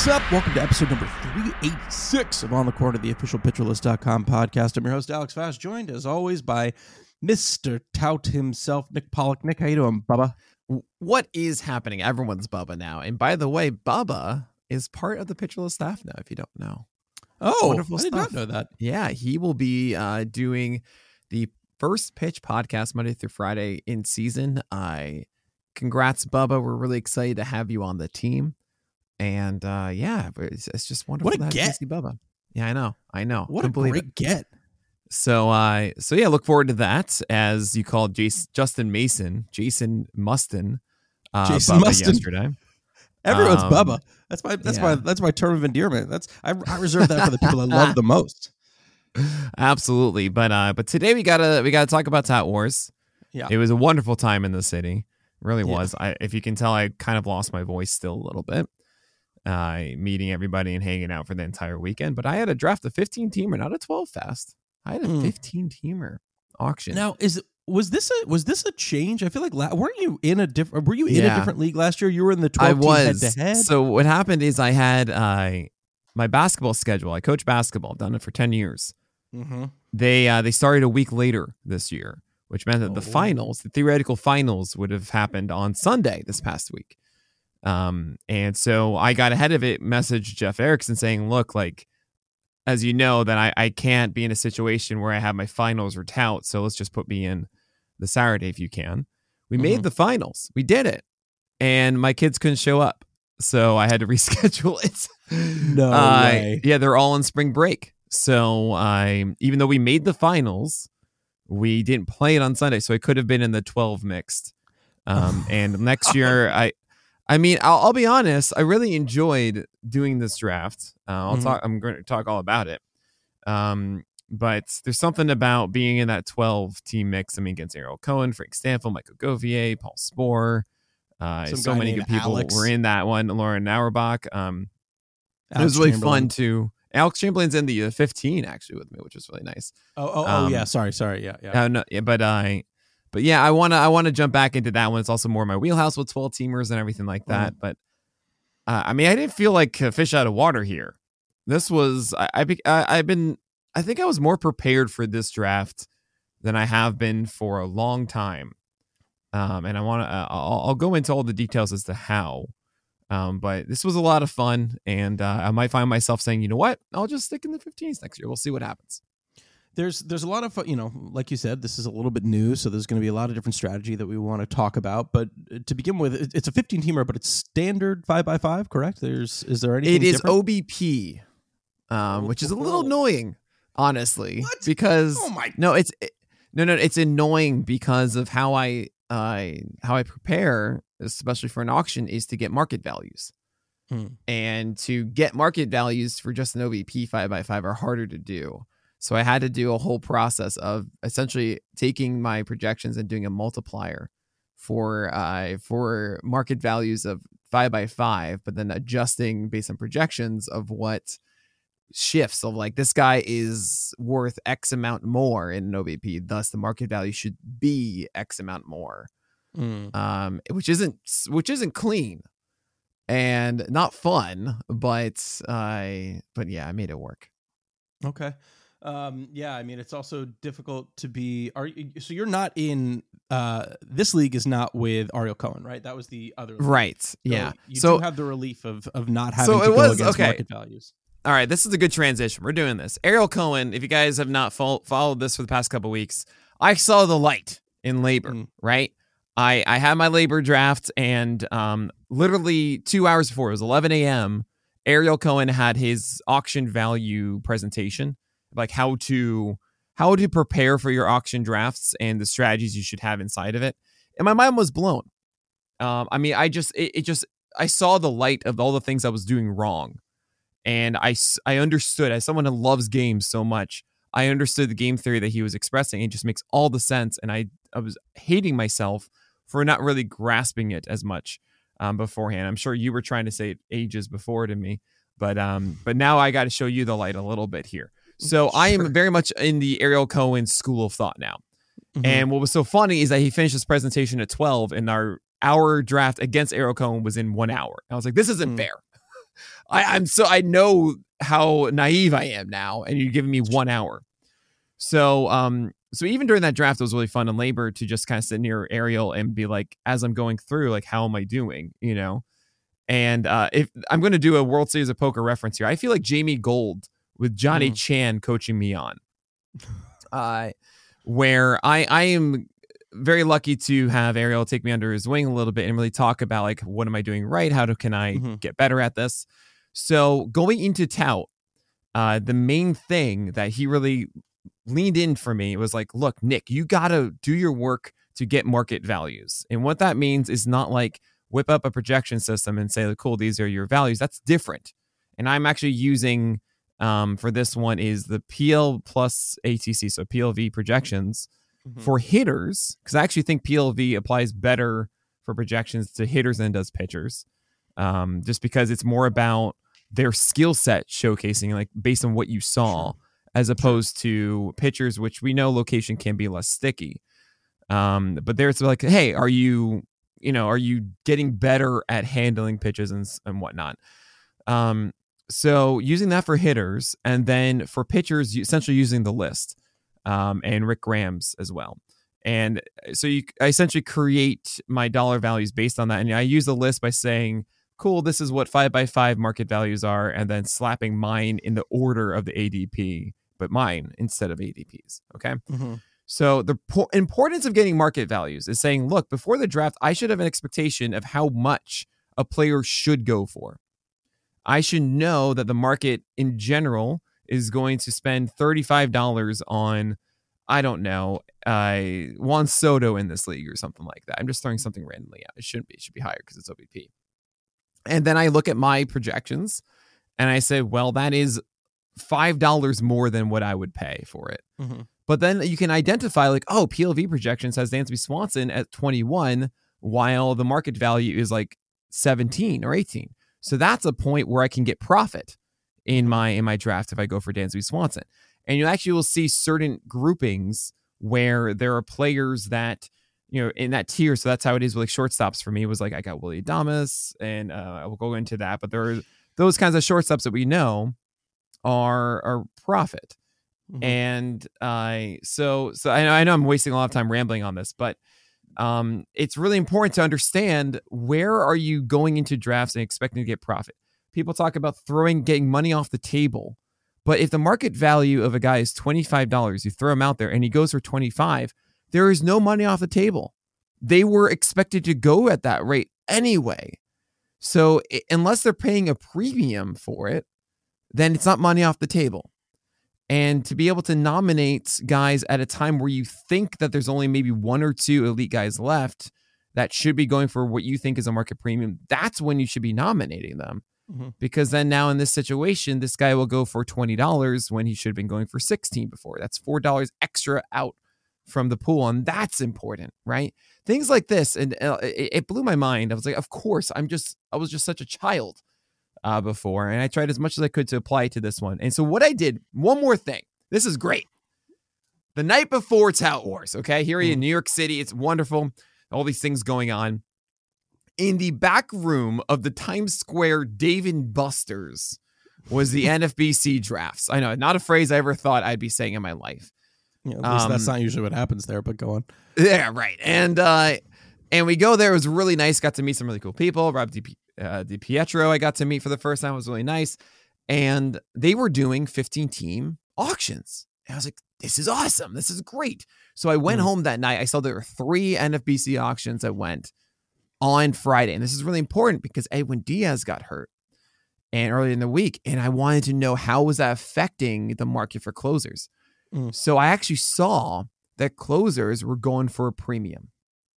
Is up? Welcome to episode number 386 of On the Corner, the official pitcherlist.com podcast. I'm your host, Alex Fast, joined as always by Mr. Tout himself, Nick Pollack. Nick, how you doing, Bubba? what is happening? Everyone's Bubba now. And by the way, Bubba is part of the Pitcher List staff now, if you don't know. Oh, Wonderful I did not stuff. know that. Yeah, he will be uh, doing the first pitch podcast Monday through Friday in season. I congrats, Bubba. We're really excited to have you on the team. And uh, yeah, it's, it's just wonderful What a to have you get. Bubba. Yeah, I know. I know. What Couldn't a great it. get. So, uh, so yeah, look forward to that. As you called Jason, Justin Mason, Jason Mustin, uh, Jason Bubba Mustin. yesterday. Everyone's Um, Bubba. That's my that's my that's my term of endearment. That's I, I reserve that for the people I love the most. Absolutely, but uh, but today we gotta we gotta talk about Tout Wars. Yeah. it was a wonderful time in the city. Really Yeah. was. I, if you can tell, I kind of lost my voice still a little bit. Uh, meeting everybody and hanging out for the entire weekend, but I had to draft a 15 teamer, not a 12 fast. I had a Hmm. 15 teamer auction. Now, is was this a was this a change? I feel like la- weren't you in a different were you in a different league last year? You were in the I twelve was. head to head. So what happened is I had uh, my basketball schedule. I coach basketball, done it for 10 years. mm-hmm. they uh, they started a week later this year, which meant that the Oh. finals, the theoretical finals, would have happened on Sunday this past week. Um, and so I got ahead of it, messaged Jeff Erickson saying, "Look, like as you know, that I I can't be in a situation where I have my finals or tout, so let's just put me in the Saturday if you can." We Mhm. made the finals, we did it, and my kids couldn't show up, so I had to reschedule it. No Uh, way. Yeah, they're all on spring break. So I, even though we made the finals, we didn't play it on Sunday. So I could have been in the 12 mixed. Um, and next year, I, I mean, I'll, I'll be honest. I really enjoyed doing this draft. Uh, I'll Mhm. talk. I'm going to talk all about it. Um, but there's something about being in that 12 team mix. I mean, against Ariel Cohen, Frank Stanfield, Michael Govier, Paul Sporer. Uh, so many good people Alex. were in that one. Lauren Auerbach. Um, it was really fun to. Alex Chamberlain's in the uh, 15 actually with me, which was really nice. Oh, oh, oh um, yeah. Sorry, sorry. Yeah, yeah. Uh, no, yeah, but I, but yeah, I wanna I wanna jump back into that one. It's also more my wheelhouse with 12 teamers and everything like that. But uh, I mean, I didn't feel like a fish out of water here. This was I, I, I I've been I think I was more prepared for this draft than I have been for a long time. Um, and I want to uh, I'll, I'll go into all the details as to how. Um, but this was a lot of fun, and uh, I might find myself saying, you know what, I'll just stick in the 15s next year. We'll see what happens. There's there's a lot of you know like you said this is a little bit new so there's going to be a lot of different strategy that we want to talk about but uh, to begin with it's a 15 teamer but it's standard 5 by 5 correct there's is there anything It is different? OBP, um, which is a little Oh. annoying, honestly, What? because oh my no, it's it, no, no, it's annoying because of how I I how I prepare, especially for an auction, is to get market values, Hmm. and to get market values for just an OBP five by five are harder to do. So I had to do a whole process of essentially taking my projections and doing a multiplier for uh for market values of five by five, but then adjusting based on projections of what shifts of like this guy is worth X amount more in an OBP, thus the market value should be X amount more. Mm. Um, which isn't which isn't clean and not fun, but I but yeah, I made it work. okay um yeah i mean it's also difficult to be are you so you're not in uh this league is not with ariel cohen right that was the other league. Right. So yeah. you So do have the relief of of not having So to it go was- against okay. market values All right, this is a good transition. We're doing this. Ariel Cohen, if you guys have not fol- followed this for the past couple weeks, I saw the light in labor, Mm. right? I I had my labor draft, and um, literally two hours before it was 11 a.m. Ariel Cohen had his auction value presentation, like how to how to prepare for your auction drafts and the strategies you should have inside of it. And my mind was blown. Um, I mean, I just it, it just I saw the light of all the things I was doing wrong, and I I understood as someone who loves games so much. I understood the game theory that he was expressing. It just makes all the sense, and I I was hating myself for not really grasping it as much um, beforehand. I'm sure you were trying to say it ages before to me, but um, but now I got to show you the light a little bit here. So sure. I am very much in the Ariel Cohen school of thought now. Mm-hmm. And what was so funny is that he finished his presentation at 12 and our our draft against Ariel Cohen was in one hour. I was like, this isn't mm. fair. I, I'm so I know how naive I am now, and you're giving me one hour. So um so even during that draft, it was really fun and labor to just kind of sit near Ariel and be like, as I'm going through, like, how am I doing? You know? And uh, if I'm going to do a World Series of Poker reference here, I feel like Jamie Gold with Johnny mm. Chan coaching me on, uh, where I I am very lucky to have Ariel take me under his wing a little bit and really talk about like what am I doing right? How do, can I mm-hmm. get better at this? So going into tout, uh, the main thing that he really leaned in for me was like, look, Nick, you got to do your work to get market values. And what that means is not like whip up a projection system and say, cool, these are your values. That's different. And I'm actually using um, for this one is the PL plus ATC, so PLV projections mm-hmm. for hitters, because I actually think PLV applies better for projections to hitters than does pitchers, um, just because it's more about their skill set showcasing, like based on what you saw. As opposed to pitchers, which we know location can be less sticky. Um, but there's like, hey, are you, you know, are you getting better at handling pitches and and whatnot? Um, so using that for hitters, and then for pitchers, essentially using the list, um, and Rick Graham's as well. And uh, so you, I essentially create my dollar values based on that, and I use the list by saying, "Cool, this is what five by five market values are," and then slapping mine in the order of the ADP but mine instead of ADPs. Okay. Mm-hmm. So the po- importance of getting market values is saying, look, before the draft, I should have an expectation of how much a player should go for. I should know that the market in general is going to spend $35 on, I don't know, uh, Juan Soto in this league or something like that. I'm just throwing something randomly out. It shouldn't be. It should be higher because it's OBP. And then I look at my projections and I say, well, that is five dollars more than what I would pay for it. Mm-hmm. But then you can identify like, oh, PLV projections has Dansby Swanson at 21, while the market value is like 17 or 18. So that's a point where I can get profit in my in my draft if I go for Dansby Swanson. And you actually will see certain groupings where there are players that you know in that tier. So that's how it is with like shortstops for me. It was like I got Willy Adames, and uh, I will go into that. But there are those kinds of shortstops that we know are are profit. Mm-hmm. And uh, so so I know I know I'm wasting a lot of time rambling on this, but um, it's really important to understand where are you going into drafts and expecting to get profit. People talk about throwing getting money off the table. But if the market value of a guy is $25, you throw him out there and he goes for 25, there is no money off the table. They were expected to go at that rate anyway. So unless they're paying a premium for it, then it's not money off the table. And to be able to nominate guys at a time where you think that there's only maybe one or two elite guys left that should be going for what you think is a market premium, that's when you should be nominating them. Mm-hmm. Because then now in this situation, this guy will go for $20 when he should have been going for 16 before. That's $4 extra out from the pool. And that's important, right? Things like this. And uh, it blew my mind. I was like, of course, I'm just, I was just such a child uh, before, and I tried as much as I could to apply to this one. And so what I did, one more thing. This is great. The night before Tout Wars, okay, here mm. in New York City, it's wonderful. All these things going on. In the back room of the Times Square Dave and Buster's was the NFBC drafts. I know, not a phrase I ever thought I'd be saying in my life. Yeah, at least um, that's not usually what happens there, but go on. Yeah, right. And uh and we go there. It was really nice. Got to meet some really cool people. Rob DP, uh, Pietro, I got to meet for the first time. It was really nice. And they were doing 15 team auctions. And I was like, this is awesome. This is great. So I went Mhm. home that night. I saw there were three NFBC auctions that went on Friday. And this is really important because Edwin Diaz got hurt and early in the week. And I wanted to know how was that affecting the market for closers. Mm. So I actually saw that closers were going for a premium.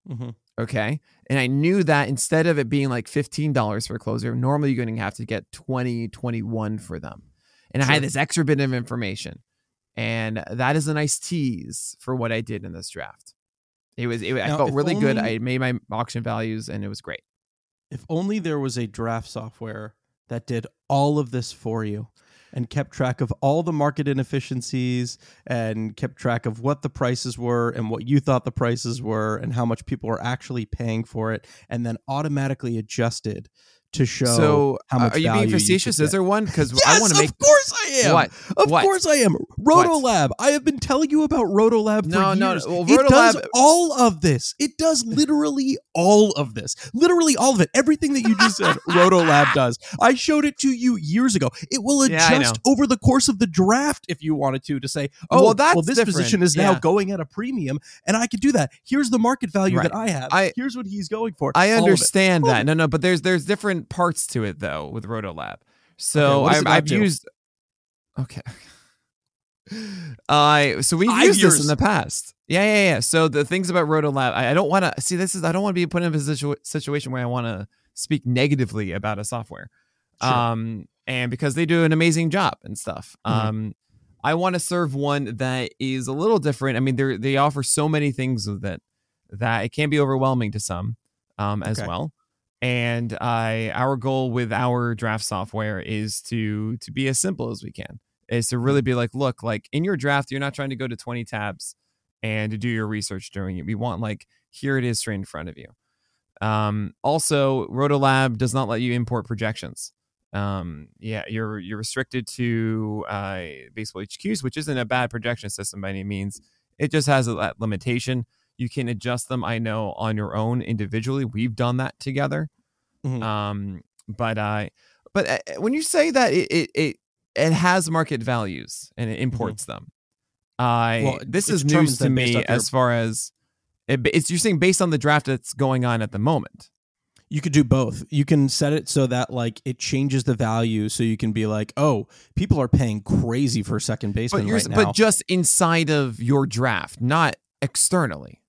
hmm Okay. And I knew that instead of it being like $15 for a closer, normally you're going to have to get 20, 21 for them. And I had this extra bit of information. And that is a nice tease for what I did in this draft. It was, it, I felt really good. I made my auction values and it was great. If only there was a draft software that did all of this for you and kept track of all the market inefficiencies and kept track of what the prices were and what you thought the prices were and how much people were actually paying for it and then automatically adjusted to show so, how much are you being facetious? could Is there one? Because Yes, I want to make course I am. what? Of What? course I am. Rotolab. I have been telling you about Rotolab for No, no, years. well, it does all of this. It does literally all of this. Literally all of it. Everything that you just said, Rotolab does. I showed it to you years ago. It will Yeah, adjust over the course of the draft if you wanted to to say, oh, oh Well, well, this different. position is now Yeah. going at a premium, and I could do that. Here's the market value Right. that I have. I- Here's what he's going for. I All of it. understand that. No, no, but there's there's different parts to it though with Rotolab. So what does I've, I've used. Okay. I so we've used this in the past. Yeah, yeah, yeah. So the things about Rotolab, I, I don't want to see. This is I don't want to be put in a situa- situation where I want to speak negatively about a software. Sure. Um, and because they do an amazing job and stuff. Mhm. Um, I want to serve one that is a little different. I mean, they they offer so many things with it that it can be overwhelming to some, um, as Okay. well. And I, our goal with our draft software is to to be as simple as we can. Is to really be like, look, like in your draft, you're not trying to go to 20 tabs and to do your research during it. We want like here it is straight in front of you. Um, also, Rotolab does not let you import projections. Um, yeah, you're you're restricted to uh, baseball HQs, which isn't a bad projection system by any means. It just has a, that limitation. You can adjust them, I know, on your own individually. We've done that together. Mhm. Um, but uh, but uh, when you say that it it it, it has market values and it imports them, I Well, this is news to me your- as far as it, it's you're saying based on the draft that's going on at the moment. You could do both. You can set it so that like it changes the value, so you can be like, "Oh, people are paying crazy for second baseman But right now." but just inside of your draft, not externally.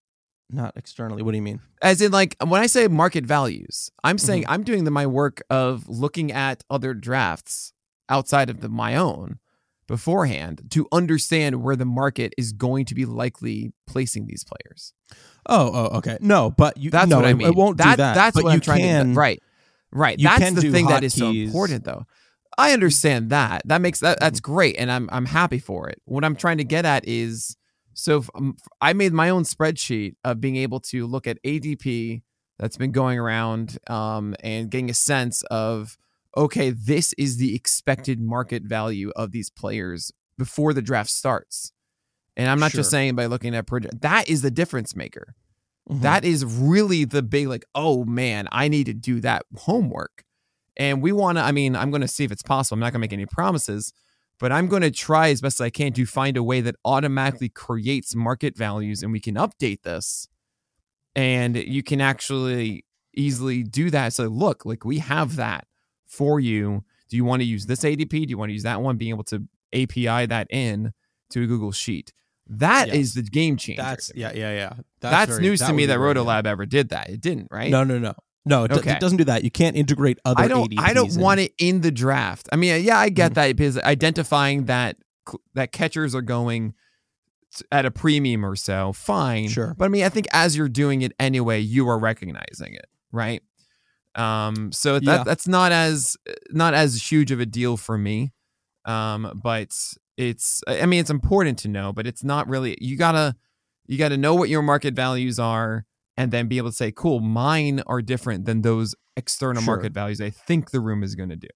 Not externally. What do you mean? As in, like when I say market values, I'm Mm-hmm. saying I'm doing the, my work of looking at other drafts outside of the, my own beforehand to understand where the market is going to be likely placing these players. Oh, oh, okay. No, but you. That's no, what I mean. It won't that, do that. That's but what you I'm trying can, to. Right, right. That's the thing that is so important, though. I understand that. That makes that that's Mm-hmm. great, and I'm I'm happy for it. What I'm trying to get at is so if, um, I made my own spreadsheet of being able to look at ADP that's been going around um, and getting a sense of okay, this is the expected market value of these players before the draft starts. And I'm not just saying by looking at project that is the difference maker. Mhm. That is really the big like, oh man, I need to do that homework. And we want to, I mean, I'm going to see if it's possible. I'm not going to make any promises, but I'm going to try as best as I can to find a way that automatically creates market values and we can update this. And you can actually easily do that. So, look, like we have that for you. Do you want to use this ADP? Do you want to use that one? Being able to API that in to a Google Sheet. That is Yes. the game changer. That's yeah, yeah, yeah. That's, very- news that to me that good. Rotolab ever did that. It didn't, right? No, no, no, no. It, Okay. it doesn't do that. You can't integrate other. I don't. I don't in. want it in the draft. I mean, yeah, I get Mhm. that because identifying that that catchers are going at a premium or so, fine. Sure. But I mean, I think as you're doing it anyway, you are recognizing it, right? Um. So that Yeah. that's not as not as huge of a deal for me. Um. But it's. I mean, it's important to know, but it's not really. You gotta. You gotta know what your market values are, and then be able to say, "Cool, mine are different than those external Sure. market values." I think the room is going to do.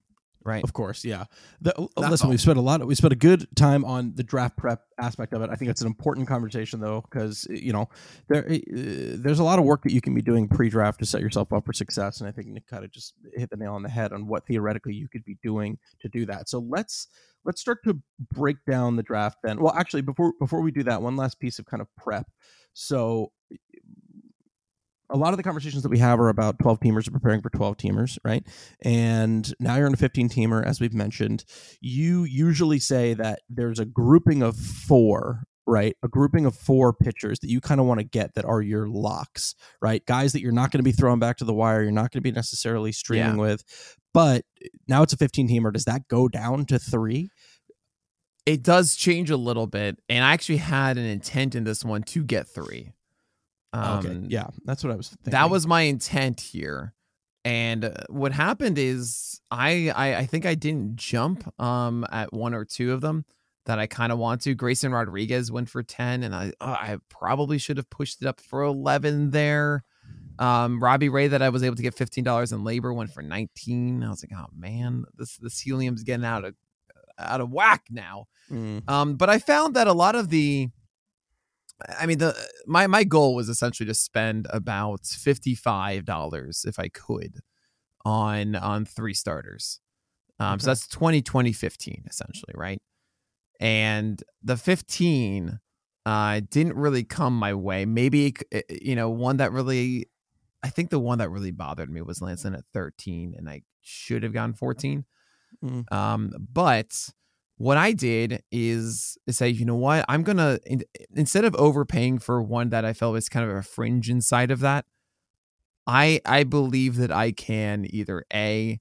right? Of course, yeah. The, listen, all. we've spent a lot. Of, We spent a good time on the draft prep aspect of it. I think it's an important conversation, though, because you know there uh, there's a lot of work that you can be doing pre-draft to set yourself up for success. And I think Nick kind of just hit the nail on the head on what theoretically you could be doing to do that. So let's let's start to break down the draft then. Well, actually, before before we do that, one last piece of kind of prep. So a lot of the conversations that we have are about 12 teamers are preparing for 12 teamers, right? And now you're in a 15 teamer, as we've mentioned. You usually say that there's a grouping of four, right? A grouping of four pitchers that you kind of want to get that are your locks, right? Guys that you're not going to be throwing back to the wire, you're not going to be necessarily streaming Yeah. with. But eh, now it's a 15 teamer. Does that go down to three? it does change a little bit, and I actually had an intent in this one to get three. Um, okay. Yeah, that's what I was thinking. that was my intent here and uh, what happened is I, I i think i didn't jump um at one or two of them that i kind of want to grayson rodriguez went for 10 and i uh, i probably should have pushed it up for 11 there um robbie ray that i was able to get $15 in labor went for 19 i was like oh man this this helium's getting out of out of whack now Mm. um, but I found that a lot of the, I mean, the my my goal was essentially to spend about fifty five dollars if I could on on three starters. Um, Okay. so that's 20, 20, 15 essentially, right? And the fifteen uh didn't really come my way. Maybe uh, you know one that really, I think the one that really bothered me was Lanson at thirteen, and I should have gone fourteen. Mm. Um, but what I did is say, you know what, I'm gonna in, instead of overpaying for one that I felt was kind of a fringe inside of that, I I believe that I can either a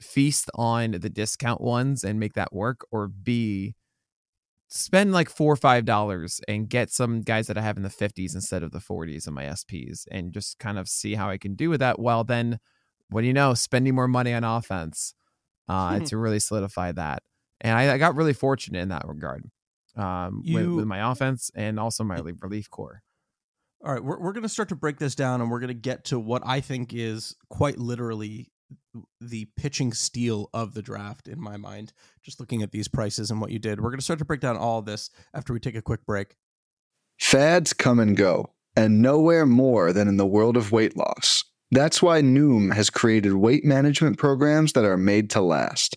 feast on the discount ones and make that work, or b spend like four or five dollars and get some guys that I have in the 50s instead of the 40s in my SPs and just kind of see how I can do with that. While then, what do you know, spending more money on offense uh, Hmm. to really solidify that. And I, I got really fortunate in that regard um, with, You- with my offense and also my relief- relief core. All right, we're, we're going to start to break this down and we're going to get to what I think is quite literally the pitching steal of the draft in my mind. Just looking at these prices and what you did. We're going to start to break down all of this after we take a quick break. Fads come and go, and nowhere more than in the world of weight loss. That's why Noom has created weight management programs that are made to last.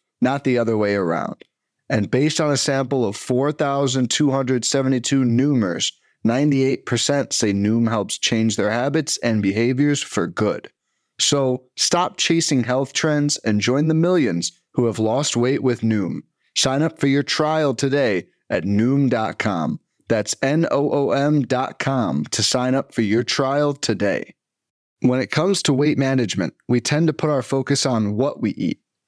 not the other way around. And based on a sample of 4,272 Noomers, 98% say Noom helps change their habits and behaviors for good. So stop chasing health trends and join the millions who have lost weight with Noom. Sign up for your trial today at Noom.com. That's N O O M.com to sign up for your trial today. When it comes to weight management, we tend to put our focus on what we eat,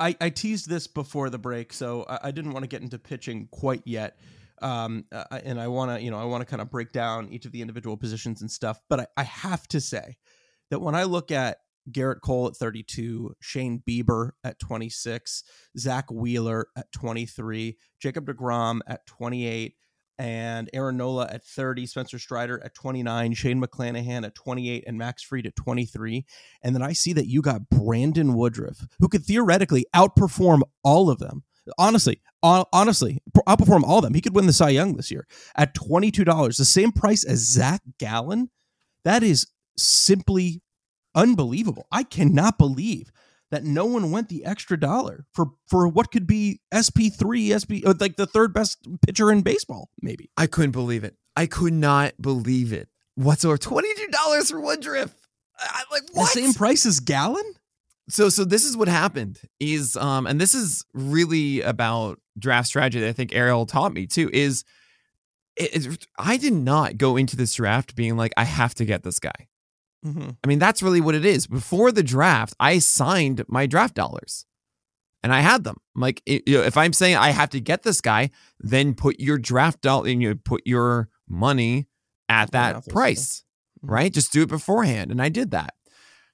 I, I teased this before the break, so I, I didn't want to get into pitching quite yet. Um, uh, and I want to, you know, I want to kind of break down each of the individual positions and stuff. But I, I have to say that when I look at Gerrit Cole at 32, Shane Bieber at 26, Zack Wheeler at 23, Jacob DeGrom at 28, and Aaron Nola at 30, Spencer Strider at 29, Shane McClanahan at 28, and Max Fried at 23. And then I see that you got Brandon Woodruff, who could theoretically outperform all of them. Honestly, honestly, outperform all of them. He could win the Cy Young this year at $22, the same price as Zac Gallen. That is simply unbelievable. I cannot believe that no one went the extra dollar for for what could be SP3, SP uh, like the third best pitcher in baseball, maybe. I couldn't believe it. I could not believe it What's whatsoever. Twenty two dollars for Woodruff. I, like what? The same price as Gallen. So so this is what happened is um and this is really about draft strategy that I think Ariel taught me too is it, it, I did not go into this draft being like I have to get this guy. Mm-hmm. I mean, that's really what it is. Before the draft, I signed my draft dollars and I had them. I'm like, you know, if I'm saying I have to get this guy, then put your draft dollar and you put your money at that price, mm-hmm. right? Just do it beforehand. And I did that.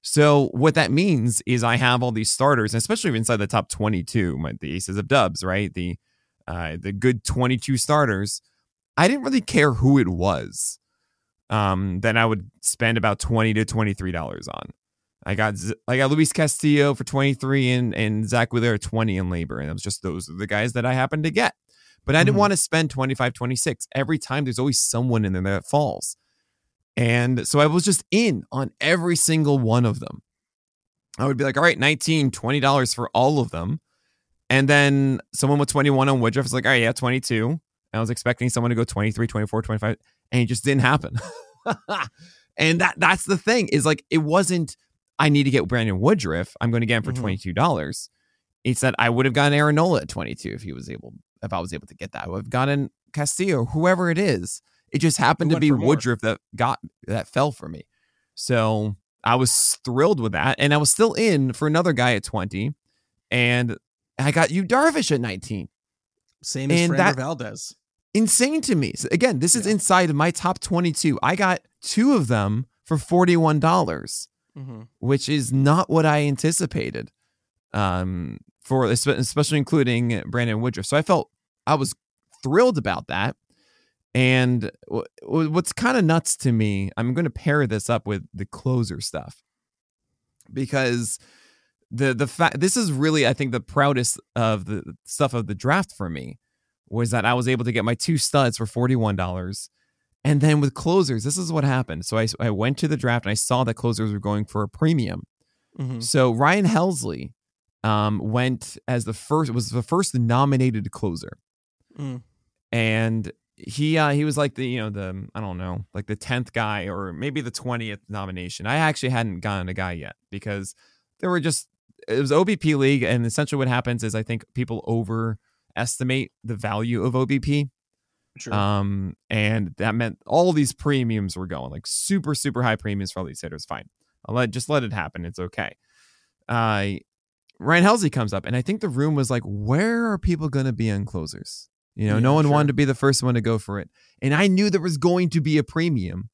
So what that means is I have all these starters, especially inside the top 22, my, the aces of dubs, right? The uh, the good 22 starters. I didn't really care who it was um, then I would spend about twenty to twenty three dollars on. I got I got Luis Castillo for twenty three and and Zack Wheeler twenty in labor, and it was just those are the guys that I happened to get. But I didn't mm-hmm. want to spend 25, 26. Every time there's always someone in there that falls. And so I was just in on every single one of them. I would be like, all right, 19, $20 for all of them. And then someone with 21 on Woodruff is like, all right, yeah, 22. And I was expecting someone to go 23, 24, 25 and it just didn't happen. and that that's the thing is like it wasn't I need to get Brandon Woodruff. I'm going to get him for mm-hmm. twenty two dollars. It's that I would have gotten Aaron Nola at twenty two if he was able if I was able to get that. I would have gotten Castillo, whoever it is. It just happened to be Woodruff that got that fell for me. So I was thrilled with that, and I was still in for another guy at twenty, and I got Yu Darvish at nineteen. Same as Framber Valdez insane to me. So again, this is yeah. inside of my top 22. I got two of them for $41, dollars mm-hmm. which is not what I anticipated. Um, for especially including Brandon Woodruff. So I felt I was thrilled about that. And what's kind of nuts to me, I'm going to pair this up with the closer stuff because the the fact this is really I think the proudest of the stuff of the draft for me was that I was able to get my two studs for $41. And then with closers, this is what happened. So I, I went to the draft and I saw that closers were going for a premium. Mm-hmm. So Ryan Helsley um, went as the first, was the first nominated closer. Mm. And he uh, he was like the you know the I don't know like the tenth guy or maybe the twentieth nomination. I actually hadn't gotten a guy yet because there were just it was OBP league and essentially what happens is I think people over estimate the value of OBP. Sure. Um, and that meant all these premiums were going like super, super high premiums for all these hitters. Fine. I'll let just let it happen. It's okay. Uh Ryan Helsley comes up, and I think the room was like, where are people gonna be on closers? You know, yeah, no one sure. wanted to be the first one to go for it. And I knew there was going to be a premium.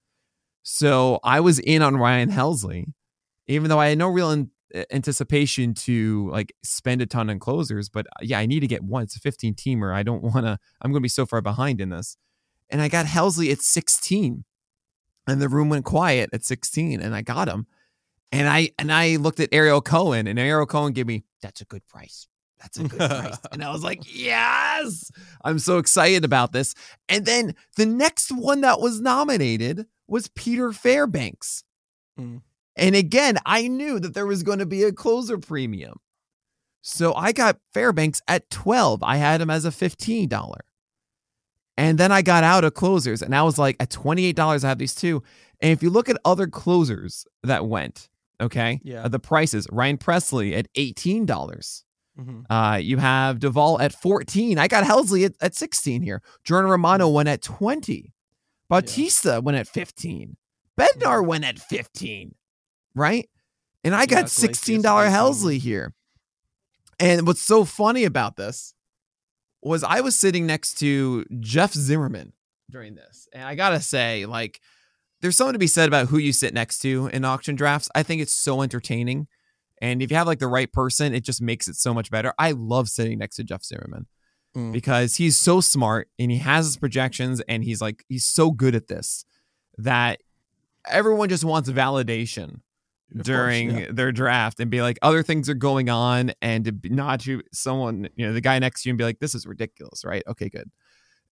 So I was in on Ryan Helsley, even though I had no real in- anticipation to like spend a ton on closers, but uh, yeah, I need to get one. It's a 15 teamer. I don't want to, I'm going to be so far behind in this. And I got Helsley at 16 and the room went quiet at 16 and I got him. And I, and I looked at Ariel Cohen and Ariel Cohen gave me, that's a good price. That's a good price. and I was like, yes, I'm so excited about this. And then the next one that was nominated was Peter Fairbanks. Mm. And again, I knew that there was going to be a closer premium. So I got Fairbanks at 12. I had him as a $15. And then I got out of closers and I was like, at $28, I have these two. And if you look at other closers that went, okay, yeah. Uh, the prices Ryan Pressly at $18. Mm-hmm. Uh, you have Duvall at 14. I got Helsley at, at 16 here. Jordan Romano mm-hmm. went at 20. Bautista yeah. went at 15. Bednar went at 15 right? And I got $16 Helsley here. And what's so funny about this was I was sitting next to Jeff Zimmerman during this. And I got to say, like, there's something to be said about who you sit next to in auction drafts. I think it's so entertaining. And if you have like the right person, it just makes it so much better. I love sitting next to Jeff Zimmerman Mm. because he's so smart and he has his projections and he's like he's so good at this that everyone just wants validation course, during yeah. their draft and be like other things are going on and to be- not to someone you know the guy next to you and be like this is ridiculous right okay good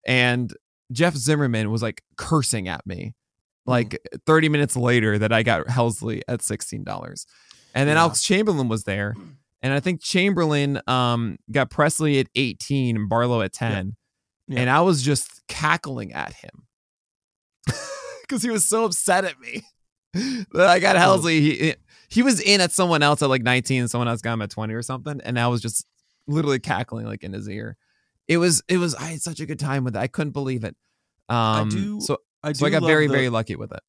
and jeff zimmerman was like cursing at me Mm. like 30 minutes later that i got helsley at $16 and then Yeah. alex chamberlain was there and i think chamberlain um got pressly at 18 and barlow at 10 Yeah. and i was just cackling at him because he was so upset at me I got Oh. Helsley. He he was in at someone else at like 19, and someone else got him at 20 or something, and I was just literally cackling like in his ear. It was it was I had such a good time with it. I couldn't believe it. Um, do- so I so I got very the- very lucky with it.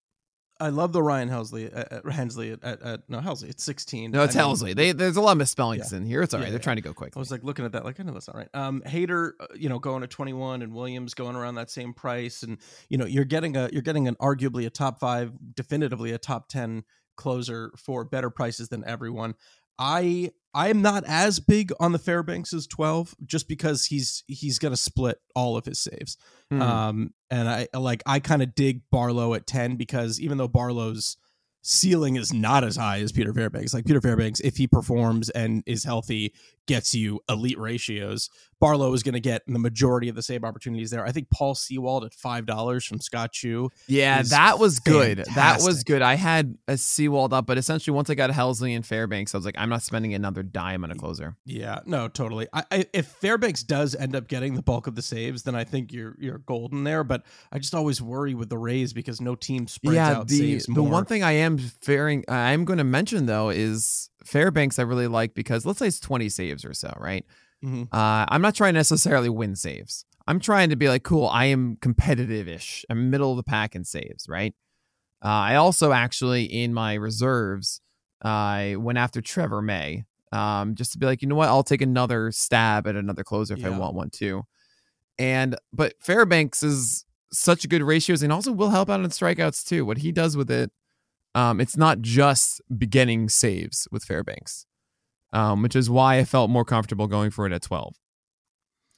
I love the Ryan Helsley, uh, uh, Hensley at, at, at no Helsley. It's sixteen. No, it's I mean, Helsley. They, there's a lot of misspellings Yeah. in here. It's all right. Yeah, They're yeah. trying to go quick. I was like looking at that, like I know that's not right. Um, Hader, uh, you know, going to twenty one, and Williams going around that same price, and you know, you're getting a you're getting an arguably a top five, definitively a top ten closer for better prices than everyone. I I am not as big on the Fairbanks as twelve, just because he's he's gonna split all of his saves. Hmm. Um, and I like I kind of dig Barlow at ten because even though Barlow's ceiling is not as high as Peter Fairbanks, like Peter Fairbanks, if he performs and is healthy, gets you elite ratios. Barlow is going to get the majority of the save opportunities there. I think Paul Sewald at five dollars from Scott Chu. Yeah, that was good. That was good. I had a Seawald up, but essentially once I got Helsley and Fairbanks, I was like, I'm not spending another dime on a closer. Yeah, no, totally. I, I, if Fairbanks does end up getting the bulk of the saves, then I think you're you're golden there. But I just always worry with the Rays because no team spreads yeah, out the saves the more. one thing I am fearing, I'm going to mention though is Fairbanks. I really like because let's say it's 20 saves or so, right? Mhm. Uh, I'm not trying to necessarily win saves. I'm trying to be like, cool. I am competitive-ish. I'm middle of the pack in saves, right? Uh, I also actually in my reserves, I went after Trevor May, um, just to be like, you know what? I'll take another stab at another closer if I want one too. And but Fairbanks is such a good ratios and also will help out in strikeouts too. What he does with it, um, it's not just beginning saves with Fairbanks, um, which is why I felt more comfortable going for it at twelve.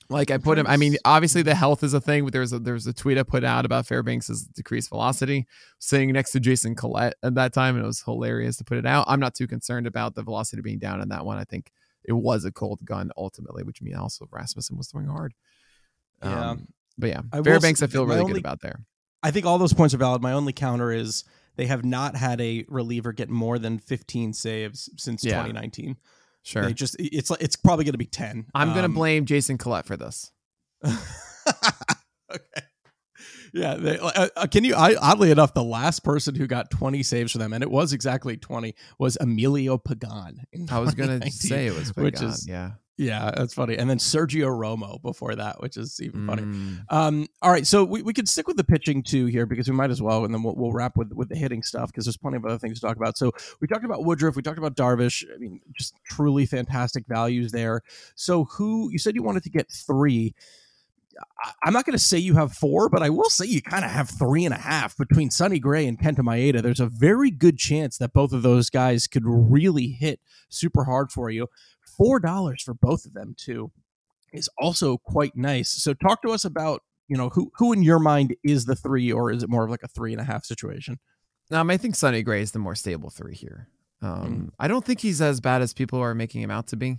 Like I put him. I mean, obviously the health is a thing. But there's a there's a tweet I put out about Fairbanks' decreased velocity, sitting next to Jason Collette at that time, and it was hilarious to put it out. I'm not too concerned about the velocity being down in that one. I think it was a cold gun ultimately, which means also Rasmussen was throwing hard. Yeah. Um, but yeah, I Fairbanks, I feel really only- good about there. I think all those points are valid. My only counter is they have not had a reliever get more than 15 saves since Yeah. 2019. Sure, They just it's like it's probably going to be 10. I'm Um, blame Jason Collette for this. okay. Yeah, they, uh, uh, can you? I, oddly enough, the last person who got 20 saves for them, and it was exactly 20, was Emilio Pagan. I was gonna say it was which Pagan, is- yeah. Yeah, that's funny. And then Sergio Romo before that, which is even funny. Mm. Um, all right, so we, we could stick with the pitching too here because we might as well, and then we'll, we'll wrap with with the hitting stuff because there's plenty of other things to talk about. So we talked about Woodruff, we talked about Darvish. I mean, just truly fantastic values there. So who you said you wanted to get three? I- I'm not going to say you have four, but I will say you kind of have three and a half between Sonny Gray and Kenta Maeda. There's a very good chance that both of those guys could really hit super hard for you. Four dollars for both of them too is also quite nice. So talk to us about you know who who in your mind is the three, or is it more of like a three and a half situation? Um, I think Sonny Gray is the more stable three here. Um, Mm. I don't think he's as bad as people are making him out to be.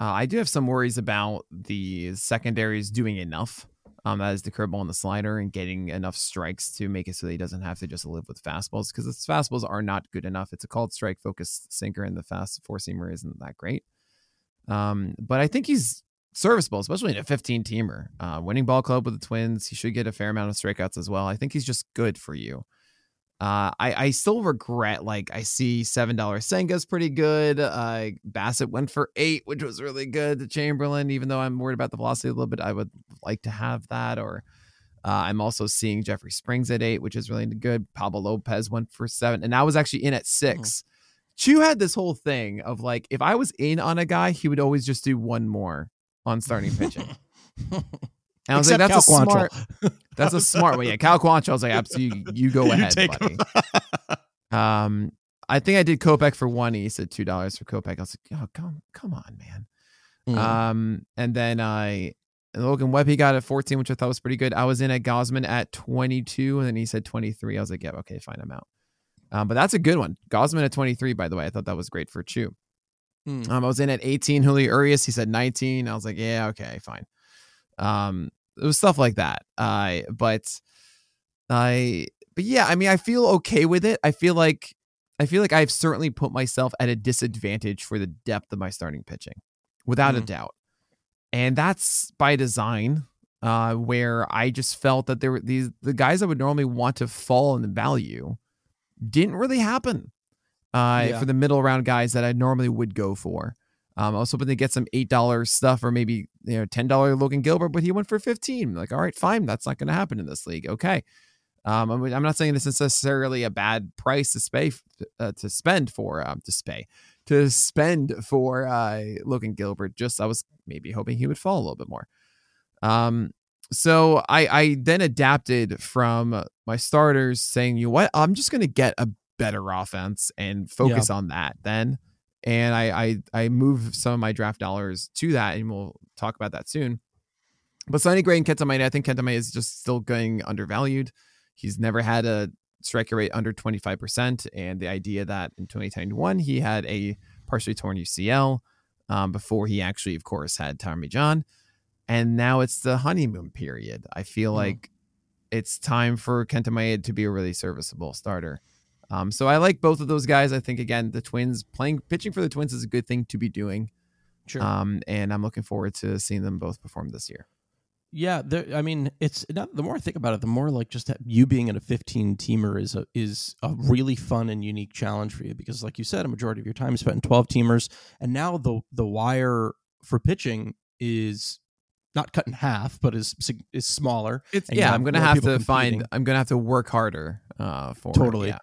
Uh, I do have some worries about the secondaries doing enough. Um, that is the curveball and the slider and getting enough strikes to make it so that he doesn't have to just live with fastballs because his fastballs are not good enough. It's a called strike focused sinker, and the fast four seamer isn't that great. Um, but I think he's serviceable, especially in a 15 teamer. Uh, winning ball club with the Twins, he should get a fair amount of strikeouts as well. I think he's just good for you. Uh, I, I still regret like I see seven dollar Senga's pretty good. Uh, Bassitt went for eight, which was really good. The Chamberlain, even though I'm worried about the velocity a little bit, I would like to have that. Or uh, I'm also seeing Jeffrey Springs at eight, which is really good. Pablo Lopez went for seven, and I was actually in at 6 Chu had this whole thing of like if I was in on a guy, he would always just do one more on starting pitching. And I was Except like, that's Cal a Quantrill. smart. That's a smart one. Yeah, Cal Quantrill. I was like, absolutely, you go You ahead, take buddy. Um, I think I did Kopech for one. He said two dollars for Kopech. I was like, oh, come, come on, man. Mm. Um, and then I Logan Webb he got at 14, which I thought was pretty good. I was in at Gausman at 22, and then he said 23. I was like, yeah, okay, fine, I'm out. Um, but that's a good one. Gausman at 23, by the way. I thought that was great for Chu. Mm. Um, I was in at 18. Julio Urias, he said 19. I was like, yeah, okay, fine. Um, it was stuff like that. Uh, but I, but yeah, I mean, I feel okay with it. I feel like, I feel like I've certainly put myself at a disadvantage for the depth of my starting pitching, without a Mm. doubt, and that's by design. Uh, where I just felt that there were these the guys I would normally want to fall in the value didn't really happen uh, Yeah. for the middle round guys that I normally would go for. Um, I was hoping to get some eight dollar stuff or maybe you know ten dollar Logan Gilbert, but he went for fifteen. Like, all right, fine, that's not going to happen in this league. Okay, um, I'm, I'm not saying this is necessarily a bad price to pay uh, to spend for um, to pay to spend for uh, Logan Gilbert. Just I was maybe hoping he would fall a little bit more. Um, so I I then adapted from my starters saying, you know what, I'm just going to get a better offense and focus on that then. And I, I I move some of my draft dollars to that, and we'll talk about that soon. But Sonny Gray and Kenta Maeda, I think Kenta Maeda is just still going undervalued. He's never had a strike rate under 25%. And the idea that in 2021 he had a partially torn UCL um, before he actually, of course, had Tommy John. And now it's the honeymoon period. I feel Mhm. like it's time for Kenta Maeda to be a really serviceable starter. Um, so I like both of those guys. I think again, the Twins playing pitching for the Twins is a good thing to be doing. Sure. Um, and I'm looking forward to seeing them both perform this year. Yeah, there, I mean, it's not, the more I think about it, the more like just you being in a 15 teamer is a is a really fun and unique challenge for you because, like you said, a majority of your time is spent in 12 teamers, and now the the wire for pitching is not cut in half, but is is smaller. It's yeah. I'm gonna have to find. I'm gonna have to work harder. Uh, for it, Totally. yeah.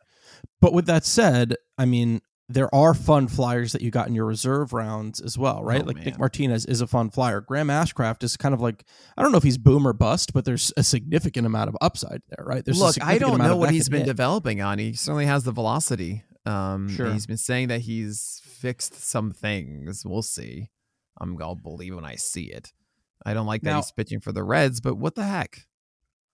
But with that said, I mean, there are fun flyers that you got in your reserve rounds as well, right? Oh, like man. Nick Martinez is a fun flyer. Graham Ashcraft is kind of like I don't know if he's boom or bust, but there's a significant amount of upside there, right? There's a Look, I don't know what he's been hit. developing on. He certainly has the velocity. Um, Sure. he's been saying that he's fixed some things. We'll see. I'm gonna believe when I see it. I don't like that Now- he's pitching for the Reds, but what the heck?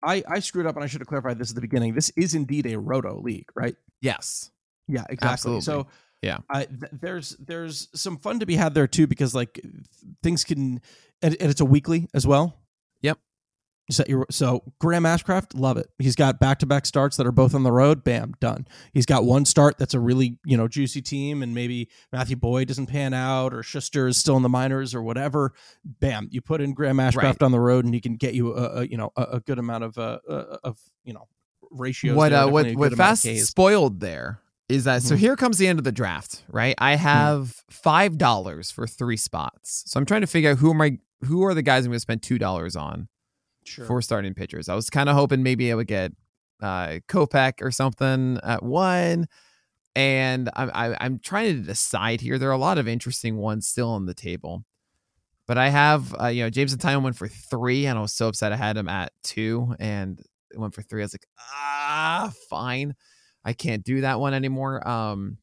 I, I screwed up and I should have clarified this at the beginning. This is indeed a roto league, right? Yes. Yeah, exactly. Absolutely. So Yeah. I, th- there's there's some fun to be had there too because like things can and, and it's a weekly as well. So, so Graham Ashcraft, love it. He's got back to back starts that are both on the road. Bam, done. He's got one start that's a really you know juicy team, and maybe Matthew Boyd doesn't pan out, or Schuster is still in the minors, or whatever. Bam, you put in Graham Ashcraft Right. on the road, and he can get you a, a you know a, a good amount of uh, uh, of you know ratios. what uh, what what good amount of fast spoiled there is that so Mhm. here comes the end of the draft, right? I have five dollars for three spots, so I'm trying to figure out who am I who are the guys I'm going to spend two dollars on Sure. for starting pitchers. I was kind of hoping maybe I would get uh Kopech or something at one. And I'm I, I'm trying to decide here. There are a lot of interesting ones still on the table, but I have uh, you know Jameson Taillon went for three, and I was so upset I had him at two, and it went for three. I was like, ah, fine, I can't do that one anymore. Um,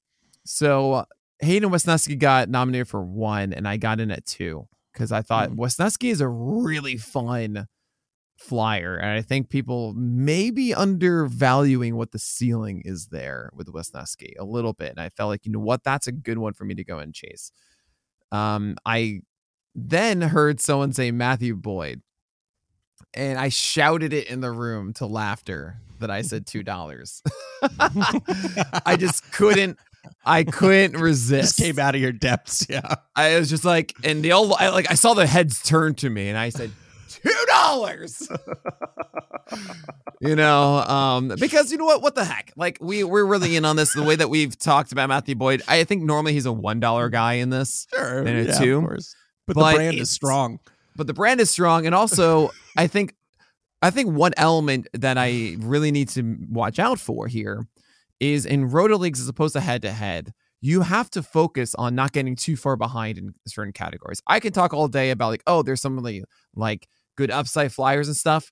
so Hayden Wesneski got nominated for one, and I got in at two because I thought Mm. Wesneski is a really fun flyer, and I think people may be undervaluing what the ceiling is there with Wesneski a little bit. And I felt like, you know what, that's a good one for me to go and chase. Um, I then heard someone say Matthew Boyd, and I shouted it in the room to laughter that I said two dollars. I just couldn't. I couldn't resist. just came out of your depths. Yeah. I was just like, and the old, I, like, I saw the heads turn to me, and I said, two dollars. you know, um, because you know what? What the heck? Like, we we're really in on this. The way that we've talked about Matthew Boyd, I think normally he's a one dollar guy in this, Sure. And a yeah, two. But, But the brand is strong. but the brand is strong, and also I think, I think one element that I really need to watch out for here is in roto leagues as opposed to head to head. You have to focus on not getting too far behind in certain categories. I can talk all day about like, oh, there's somebody like good upside flyers and stuff.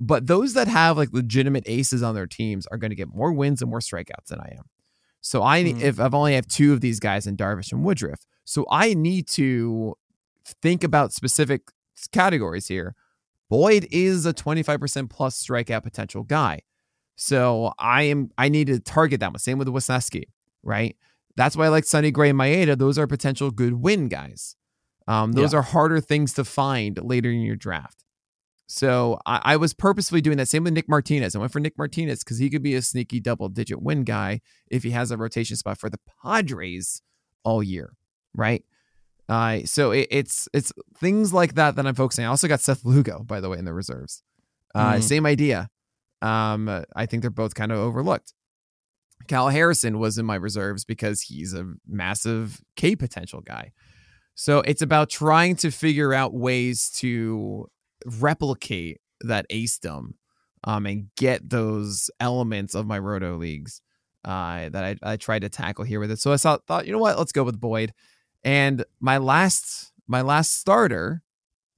But those that have like legitimate aces on their teams are going to get more wins and more strikeouts than I am. So I Mhm. if I've only have two of these guys in Darvish and Woodruff, so I need to think about specific categories here. Boyd is a 25% plus strikeout potential guy. So I am I need to target that one. Same with Wesneski, right? That's why I like Sonny Gray and Maeda. Those are potential good win guys. Um, those are harder things to find later in your draft. So I, I was purposefully doing that. Same with Nick Martinez. I went for Nick Martinez because he could be a sneaky double digit win guy if he has a rotation spot for the Padres all year, right? Uh, so it, it's it's things like that that I'm focusing. I also got Seth Lugo, by the way, in the reserves. Uh, Mhm. Same idea. Um, I think they're both kind of overlooked. Kyle Harrison was in my reserves because he's a massive K potential guy. So it's about trying to figure out ways to replicate that acedom um, and get those elements of my roto leagues uh, that I, I tried to tackle here with it. So I thought, thought, you know what, let's go with Boyd. And my last my last starter,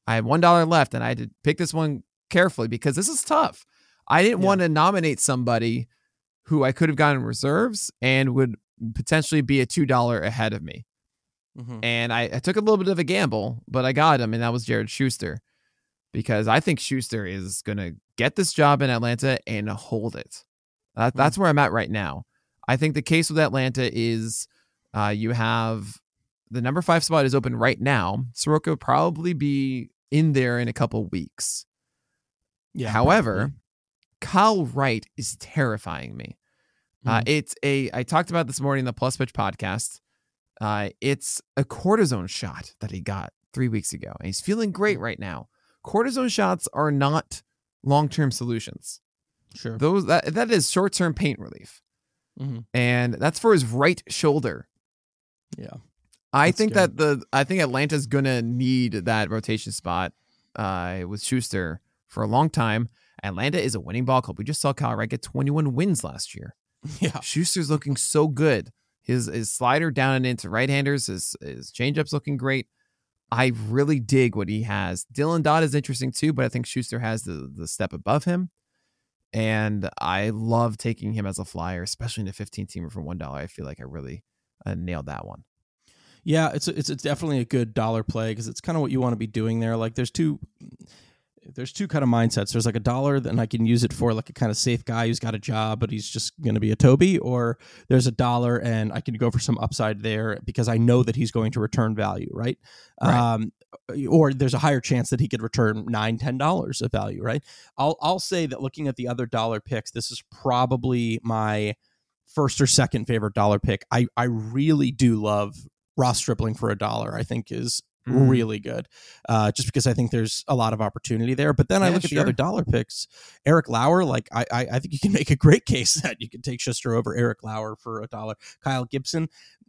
I had one dollar left, and I had to pick this one carefully because this is tough. I didn't Yeah. want to nominate somebody who I could have gotten reserves and would potentially be a two dollar ahead of me. Mhm. And I, I took a little bit of a gamble, but I got him, and that was Jared Schuster. Because I think Schuster is going to get this job in Atlanta and hold it. That, Hmm. that's where I'm at right now. I think the case with Atlanta is uh, you have the number five spot is open right now. Soroka will probably be in there in a couple weeks. Yeah. However, probably. Kyle Wright is terrifying me. Uh, Mhm. it's a I talked about this morning in the Plus Pitch podcast. Uh, it's a cortisone shot that he got three weeks ago, and he's feeling great right now. Cortisone shots are not long term solutions. sure. Those that that is short term pain relief, Mhm. and that's for his right shoulder. Yeah. I think scary. that the I think Atlanta's gonna need that rotation spot uh, with Schuster for a long time. Atlanta is a winning ball club. We just saw Kyle Wright get 21 wins last year. Yeah. Schuster's looking so good. His his slider down and into right handers, his his changeup's looking great. I really dig what he has. Dylan Dodd is interesting too, but I think Schuster has the the step above him. And I love taking him as a flyer, especially in a 15 teamer for one dollar. I feel like I really uh, nailed that one. Yeah, it's a, it's a definitely a good dollar play because it's kind of what you want to be doing there. Like there's two there's two kind of mindsets. There's like a dollar, then I can use it for like a kind of safe guy who's got a job, but he's just going to be a Toby. Or there's a dollar, and I can go for some upside there because I know that he's going to return value, right? Right. Um, or there's a higher chance that he could return nine, ten dollars of value, right? I'll I'll say that looking at the other dollar picks, this is probably my first or second favorite dollar pick. I I really do love Ross Stripling for a dollar. I think is Mm. really good, uh, just because I think there's a lot of opportunity there. But then I Yeah, look at the other dollar picks. Eric Lauer, like I, I I think you can make a great case that you can take Schuster over Eric Lauer for a dollar. Kyle Gibson,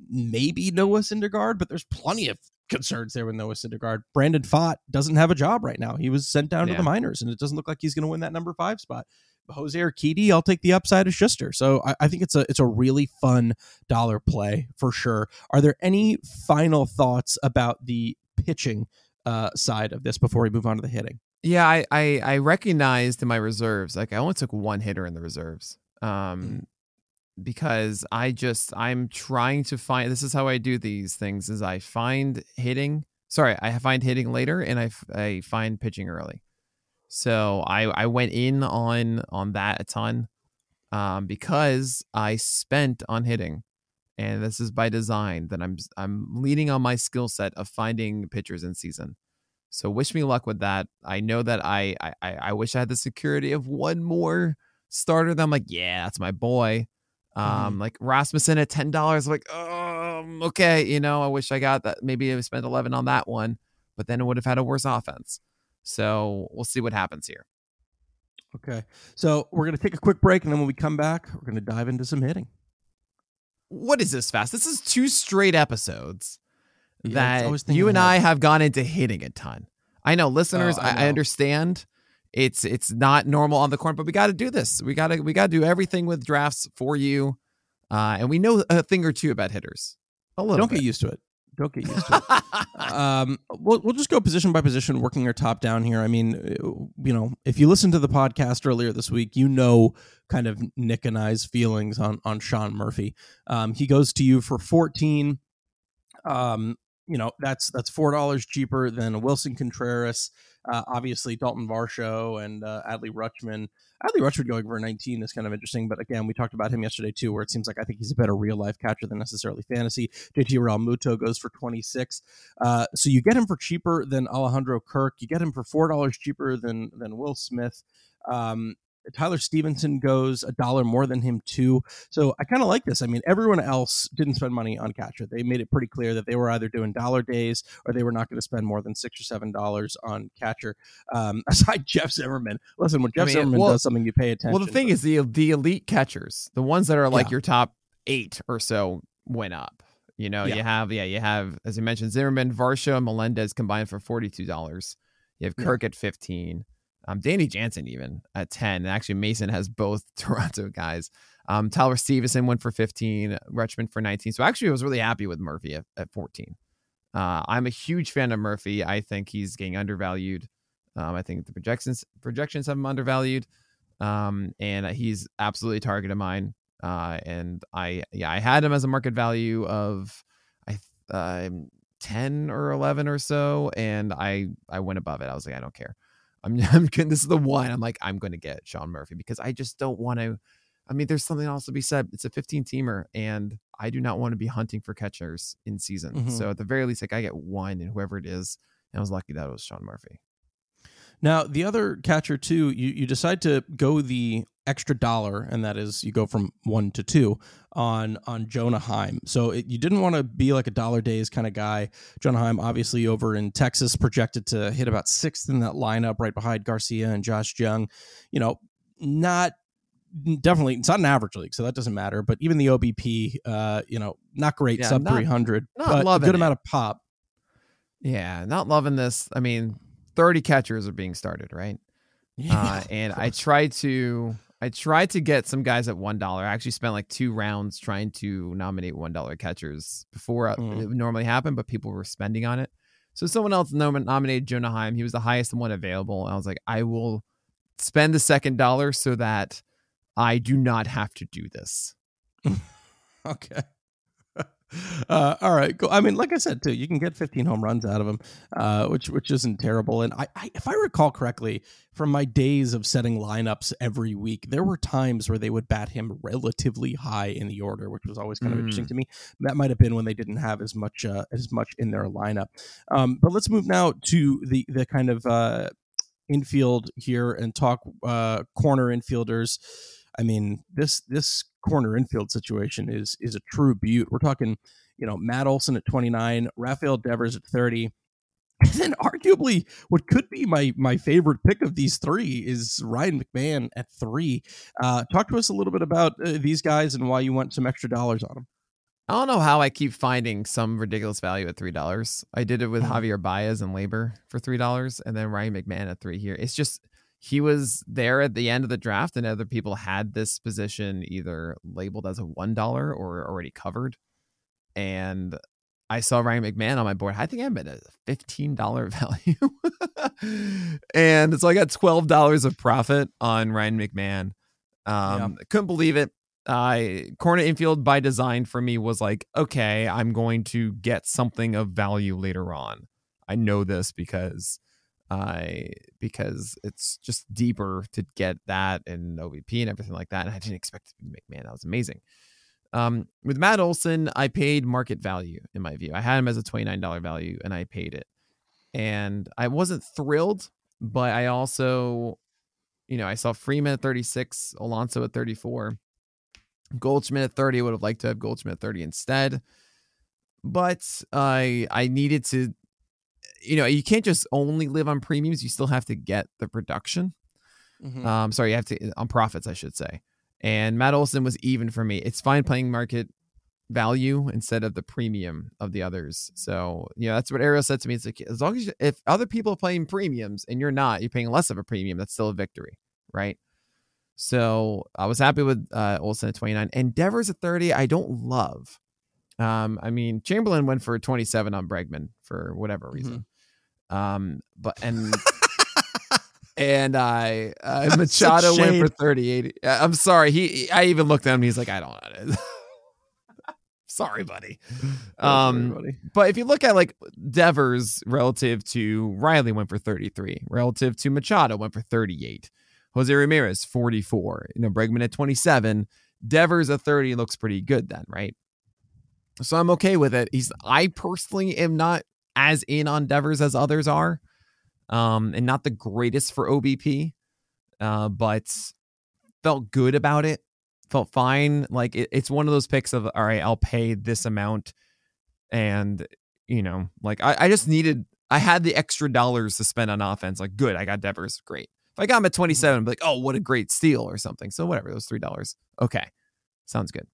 maybe Noah Syndergaard, but there's plenty of concerns there with Noah Syndergaard. Brandon Pfaadt doesn't have a job right now. He was sent down to the minors, and it doesn't look like he's going to win that number five spot. Jose Urquidy, I'll take the upside of Schuster. So I, I think it's a it's a really fun dollar play for sure. Are there any final thoughts about the pitching uh, side of this before we move on to the hitting? Yeah, I, I I recognized in my reserves, like I only took one hitter in the reserves. Um Mm. because I just I'm trying to find this is how I do these things is I find hitting sorry, I find hitting later and I, I find pitching early. So I I went in on on that a ton um because I spent on hitting. And this is by design that I'm I'm leaning on my skill set of finding pitchers in season. So wish me luck with that. I know that I I I wish I had the security of one more starter that I'm like, yeah, that's my boy. Um, like Rasmussen at ten dollars, like, um, okay, you know, I wish I got that. Maybe I spent eleven on that one, but then it would have had a worse offense. So we'll see what happens here. Okay. So we're going to take a quick break, and then when we come back, we're going to dive into some hitting. What is this fast? This is two straight episodes Yeah, that you and ahead. I have gone into hitting a ton. I know listeners, Oh, I I, I understand it's it's not normal on the corner, but we got to do this. We got to we got to do everything with drafts for you, uh, and we know a thing or two about hitters. A little Don't bit. get used to it. Don't get used to it. um, we'll we'll just go position by position, working our top down here. I mean, uh, you know, if you listened to the podcast earlier this week, you know, kind of Nick and I's feelings on on Sean Murphy. Um, he goes to you for fourteen. Um, you know, that's that's four dollars cheaper than Willson Contreras. Uh, obviously, Dalton Varsho and uh, Adley Rutschman. Adley Rutschman going for 19 is kind of interesting, but again, we talked about him yesterday too, where it seems like I think he's a better real life catcher than necessarily fantasy. JT Realmuto goes for 26, uh, so you get him for cheaper than Alejandro Kirk. You get him for four dollars cheaper than than Will Smith. Um, Tyler Stephenson goes a dollar more than him too. So I kind of like this. I mean, everyone else didn't spend money on catcher. They made it pretty clear that they were either doing dollar days or they were not going to spend more than six or seven dollars on catcher. Um, aside Jeff Zimmerman, listen, when Jeff I mean, Zimmerman well, does something, you pay attention. Well, the thing but, is, the the elite catchers, the ones that are like yeah. your top eight or so, went up. You know, yeah. you have yeah, you have as you mentioned, Zimmerman, Varsho, Melendez combined for forty two dollars. You have Kirk yeah. at fifteen um, Danny Jansen even at 10. And actually, Mason has both Toronto guys. Um, Tyler Stephenson went for 15, Richmond for 19. So actually, I was really happy with Murphy at, at 14. Uh, I'm a huge fan of Murphy. I think he's getting undervalued. Um, I think the projections projections have him undervalued, um, and he's absolutely a target of mine. Uh, and I yeah I had him as a market value of I uh, 10 or 11 or so, and I I went above it. I was like I don't care. I'm, I'm this is the one I'm like I'm going to get Sean Murphy because I just don't want to. I mean, there's something else to be said. It's a 15 teamer, and I do not want to be hunting for catchers in season. Mm-hmm. So at the very least, like I get one, and whoever it is, and I was lucky that it was Sean Murphy. Now, the other catcher too, you, you decide to go the extra dollar, and that is you go from one to two on on Jonah Heim. So it, you didn't want to be like a dollar days kind of guy. Jonah Heim, obviously over in Texas, projected to hit about sixth in that lineup, right behind Garcia and Josh Jung. You know, not definitely it's not an average league, so that doesn't matter. But even the OBP, uh, you know, not great, yeah, sub three hundred, but a good it. amount of pop. Yeah, not loving this. I mean, 30 catchers are being started, right? Yeah, uh, and I tried to I tried to get some guys at one dollar. I actually spent like two rounds trying to nominate one dollar catchers before mm. it would normally happen, but people were spending on it. So someone else nominated Jonah Heim. He was the highest one available. I was like, I will spend the second dollar so that I do not have to do this. okay. Uh, all right, cool. I mean, like I said too, you can get 15 home runs out of him, uh, which which isn't terrible. And I, I, if I recall correctly, from my days of setting lineups every week, there were times where they would bat him relatively high in the order, which was always kind of interesting mm. to me. That might have been when they didn't have as much uh, as much in their lineup. Um, but let's move now to the the kind of uh, infield here and talk uh, corner infielders. I mean, this this corner infield situation is is a true beaut. We're talking, you know, Matt Olson at 29, Rafael Devers at 30. And then arguably what could be my my favorite pick of these three is Ryan McMahon at three. Uh, talk to us a little bit about uh, these guys and why you want some extra dollars on them. I don't know how I keep finding some ridiculous value at three dollars. I did it with mm-hmm. Javier Baez and LABR for three dollars, and then Ryan McMahon at three here. It's just he was there at the end of the draft, and other people had this position either labeled as a one dollar or already covered. And I saw Ryan McMahon on my board. I think I'm at a fifteen dollar value, and so I got twelve dollars of profit on Ryan McMahon. Um, yeah. couldn't believe it. I uh, corner infield by design for me was like, okay, I'm going to get something of value later on. I know this because uh, because it's just deeper to get that and OBP and everything like that. And I didn't expect it to be McMahon. That was amazing. Um, with Matt Olson, I paid market value in my view. I had him as a $29 value and I paid it. And I wasn't thrilled, but I also, you know, I saw Freeman at 36, Alonso at 34, Goldschmidt at 30. I would have liked to have Goldschmidt at 30 instead. But I I needed to you know, you can't just only live on premiums. You still have to get the production. Mm-hmm. Um, sorry, you have to on profits, I should say. And Matt Olson was even for me. It's fine playing market value instead of the premium of the others. So, you know, that's what Ariel said to me. It's like as long as you, if other people are playing premiums and you're not, you're paying less of a premium, that's still a victory, right? So I was happy with uh, Olson at 29 and Devers at 30. I don't love. Um, I mean, Chamberlain went for 27 on Bregman for whatever reason. Um, but and and I uh, Machado went for 38. Uh, I'm sorry. He I even looked at him. He's like, I don't know. sorry, buddy. Um, but if you look at like Devers relative to Riley went for 33, relative to Machado went for 38. Jose Ramirez 44. You know, Bregman at 27. Devers at 30 looks pretty good then, right? So I'm okay with it. He's I personally am not as in on Devers as others are. Um, and not the greatest for OBP. Uh, but felt good about it. Felt fine. Like it, it's one of those picks of all right, I'll pay this amount. And, you know, like I, I just needed I had the extra dollars to spend on offense. Like, good, I got Devers. Great. If I got him at 27, I'd be like, oh, what a great steal or something. So whatever, those three dollars. Okay. Sounds good.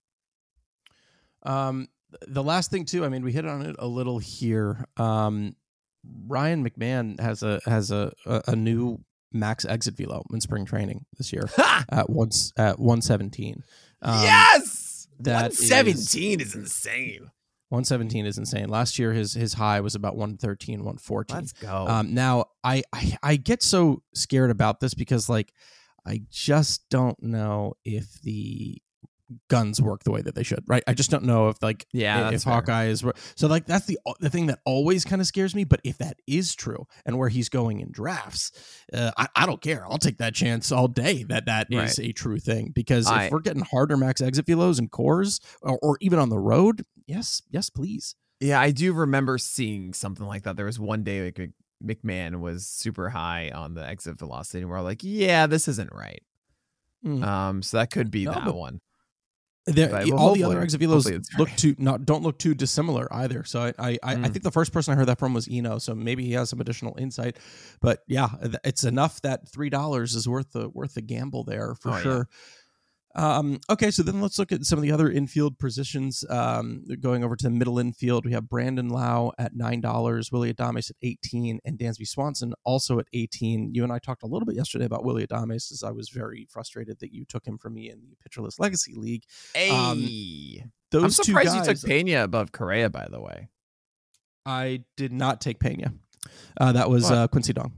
Um, the last thing too, I mean, we hit on it a little here. Um, Ryan McMahon has a has a a, new max exit velo in spring training this year at once at 117. Um, yes, that 117 is, is insane. 117 is insane. Last year, his his high was about 113, 114. Let's go. Um, now, I, I I get so scared about this because like I just don't know if the guns work the way that they should, right? I just don't know if like yeah, if Hawkeye is so like that's the the thing that always kind of scares me. But if that is true and where he's going in drafts, uh, I, I don't care. I'll take that chance all day that that is right. a true thing because I, if we're getting harder max exit velos and Coors or, or even on the road, yes, yes, please. Yeah, I do remember seeing something like that. There was one day like McMahon was super high on the exit velocity, and we're like, yeah, this isn't right. Mm. Um, so that could be no, that one. There, all the other exit velos look too not don't look too dissimilar either. So I I, mm. I think the first person I heard that from was Eno. So maybe he has some additional insight. But yeah, it's enough that three dollars is worth the worth the gamble there for oh, sure. Yeah. Um, okay, so then let's look at some of the other infield positions. Um, going over to the middle infield, we have Brandon Lowe at nine dollars, Willy Adames at eighteen, and Dansby Swanson also at eighteen. You and I talked a little bit yesterday about Willy Adames, as I was very frustrated that you took him from me in the Pitcher List Legacy League. Hey, um, those I'm surprised guys, you took Pena above Correa. By the way, I did not take Pena. Uh, that was uh, Quincy Dong.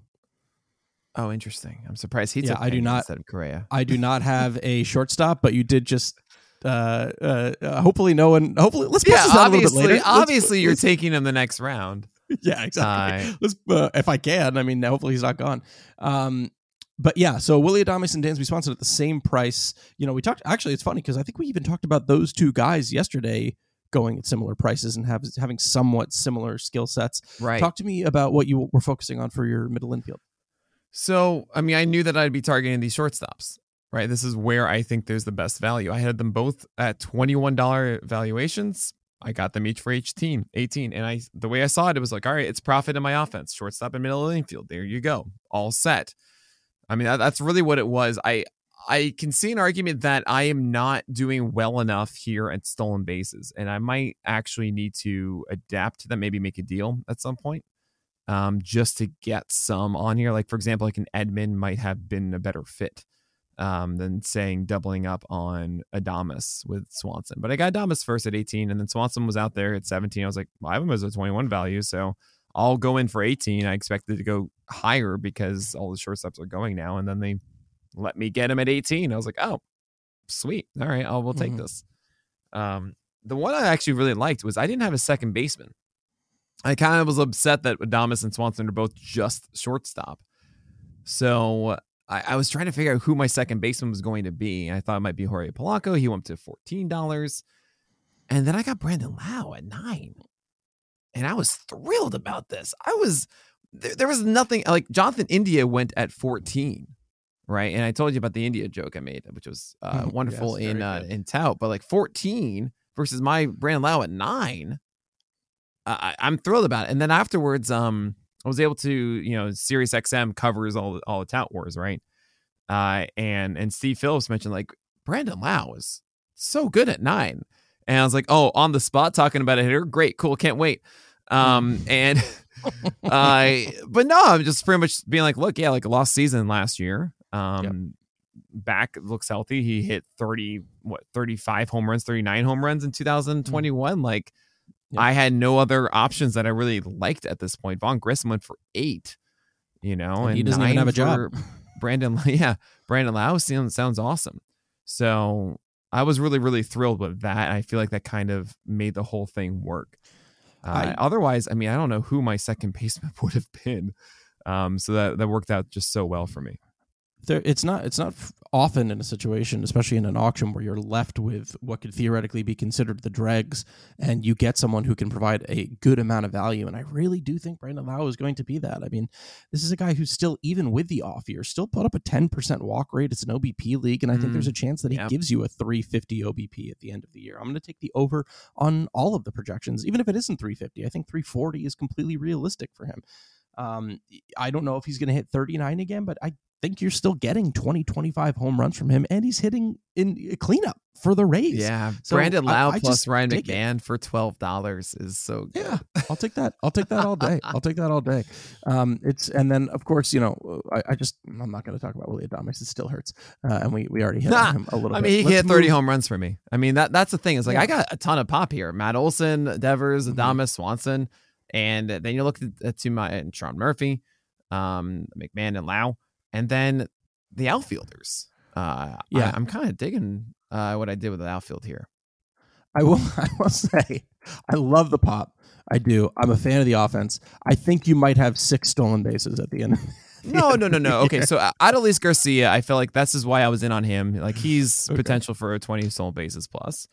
Oh, interesting. I'm surprised he yeah, I do not instead of Correa. I do not have a shortstop, but you did just uh, uh, uh hopefully no one hopefully let's push yeah, this out a little bit later. Obviously let's, you're let's, taking him the next round. Yeah, exactly. Uh, let's uh, if I can. I mean, hopefully he's not gone. Um, but yeah, so Willy Adames and Dansby Swanson at the same price. You know, we talked. Actually, it's funny because I think we even talked about those two guys yesterday going at similar prices and have having somewhat similar skill sets. Right. Talk to me about what you were focusing on for your middle infield. So, I mean, I knew that I'd be targeting these shortstops, right? This is where I think there's the best value. I had them both at $21 valuations. I got them each for each team, 18. And I the way I saw it, it was like, all right, it's profit in my offense, shortstop and middle of the infield. There you go. All set. I mean, that, that's really what it was. I I can see an argument that I am not doing well enough here at stolen bases, and I might actually need to adapt to that, maybe make a deal at some point um, just to get some on here. Like for example, like an Edman might have been a better fit um, than saying doubling up on Adames with Swanson. But I got Adames first at 18, and then Swanson was out there at 17. I was like, well, I have him as a 21 value, so I'll go in for 18. I expected to go higher because all the shortstops are going now, and then they let me get him at 18. I was like, oh, sweet. All right, I'll we'll take mm-hmm. this. Um, the one I actually really liked was I didn't have a second baseman. I kind of was upset that Adames and Swanson are both just shortstop. So I, I, was trying to figure out who my second baseman was going to be. I thought it might be Jorge Polanco. He went to $14. And then I got Brandon Lowe at nine. And I was thrilled about this. I was, there, there was nothing like Jonathan India went at 14 right? And I told you about the India joke I made, which was uh, wonderful yes, in uh, in tout. But like 14 versus my Brandon Lowe at nine, I, am thrilled about it. And then afterwards, um, I was able to, you know, Sirius XM covers all all the tout wars, right? Uh, and and Steve Phillips mentioned like Brandon Lowe is so good at nine, and I was like, oh, on the spot talking about a hitter, great, cool, can't wait. Um, and uh, but no, I'm just pretty much being like, look, yeah, like a lost season last year. Um, yep. back looks healthy. He hit 30, what, 35 home runs, 39 home runs in 2021. Mm. Like, yeah. I had no other options that I really liked at this point. Vaughn Grissom went for eight, you know, and, and he doesn't even have a job. Brandon, yeah, Brandon Lowe sounds, sounds awesome. So I was really, really thrilled with that. I feel like that kind of made the whole thing work. Uh, I, otherwise, I mean, I don't know who my second baseman would have been. Um, so that that worked out just so well for me there it's not it's not often in a situation especially in an auction where you're left with what could theoretically be considered the dregs and you get someone who can provide a good amount of value. And i really do think brandon lowe is going to be that. I mean this is a guy who's still even with the off year still put up a 10% walk rate. It's an obp league and i think mm, there's a chance that he gives you a 350 obp at the end of the year. I'm going to take the over on all of the projections even if it isn't 350 i think 340 is completely realistic for him. Um, I don't know if he's going to hit 39 again, but I think you're still getting 20, 25 home runs from him, and he's hitting in a cleanup for the Rays. Yeah, so Brandon Lowe I, I plus Ryan McMahon it. for twelve dollars is so good. Yeah, I'll take that. I'll take that all day. I'll take that all day. Um, it's and then of course you know I, I just I'm not going to talk about Willy Adames. It still hurts, uh, and we we already hit nah, him a little. Bit. I bit. mean, he hit 30 home runs for me. I mean that that's the thing. Is like yeah. I got a ton of pop here. Matt Olson, Devers, Adames, mm-hmm. Swanson, and then you look at, to my and Sean Murphy, um, McMahon and Lowe. And then the outfielders. Uh, yeah, I, am kind of digging uh, what I did with the outfield here. I will. I will say, I love the pop. I do. I'm a fan of the offense. I think you might have six stolen bases at the end. no, no, no, no. Okay, so uh, Adolis Garcia, I feel like this is why I was in on him. Like he's okay. potential for a 20 stolen bases plus.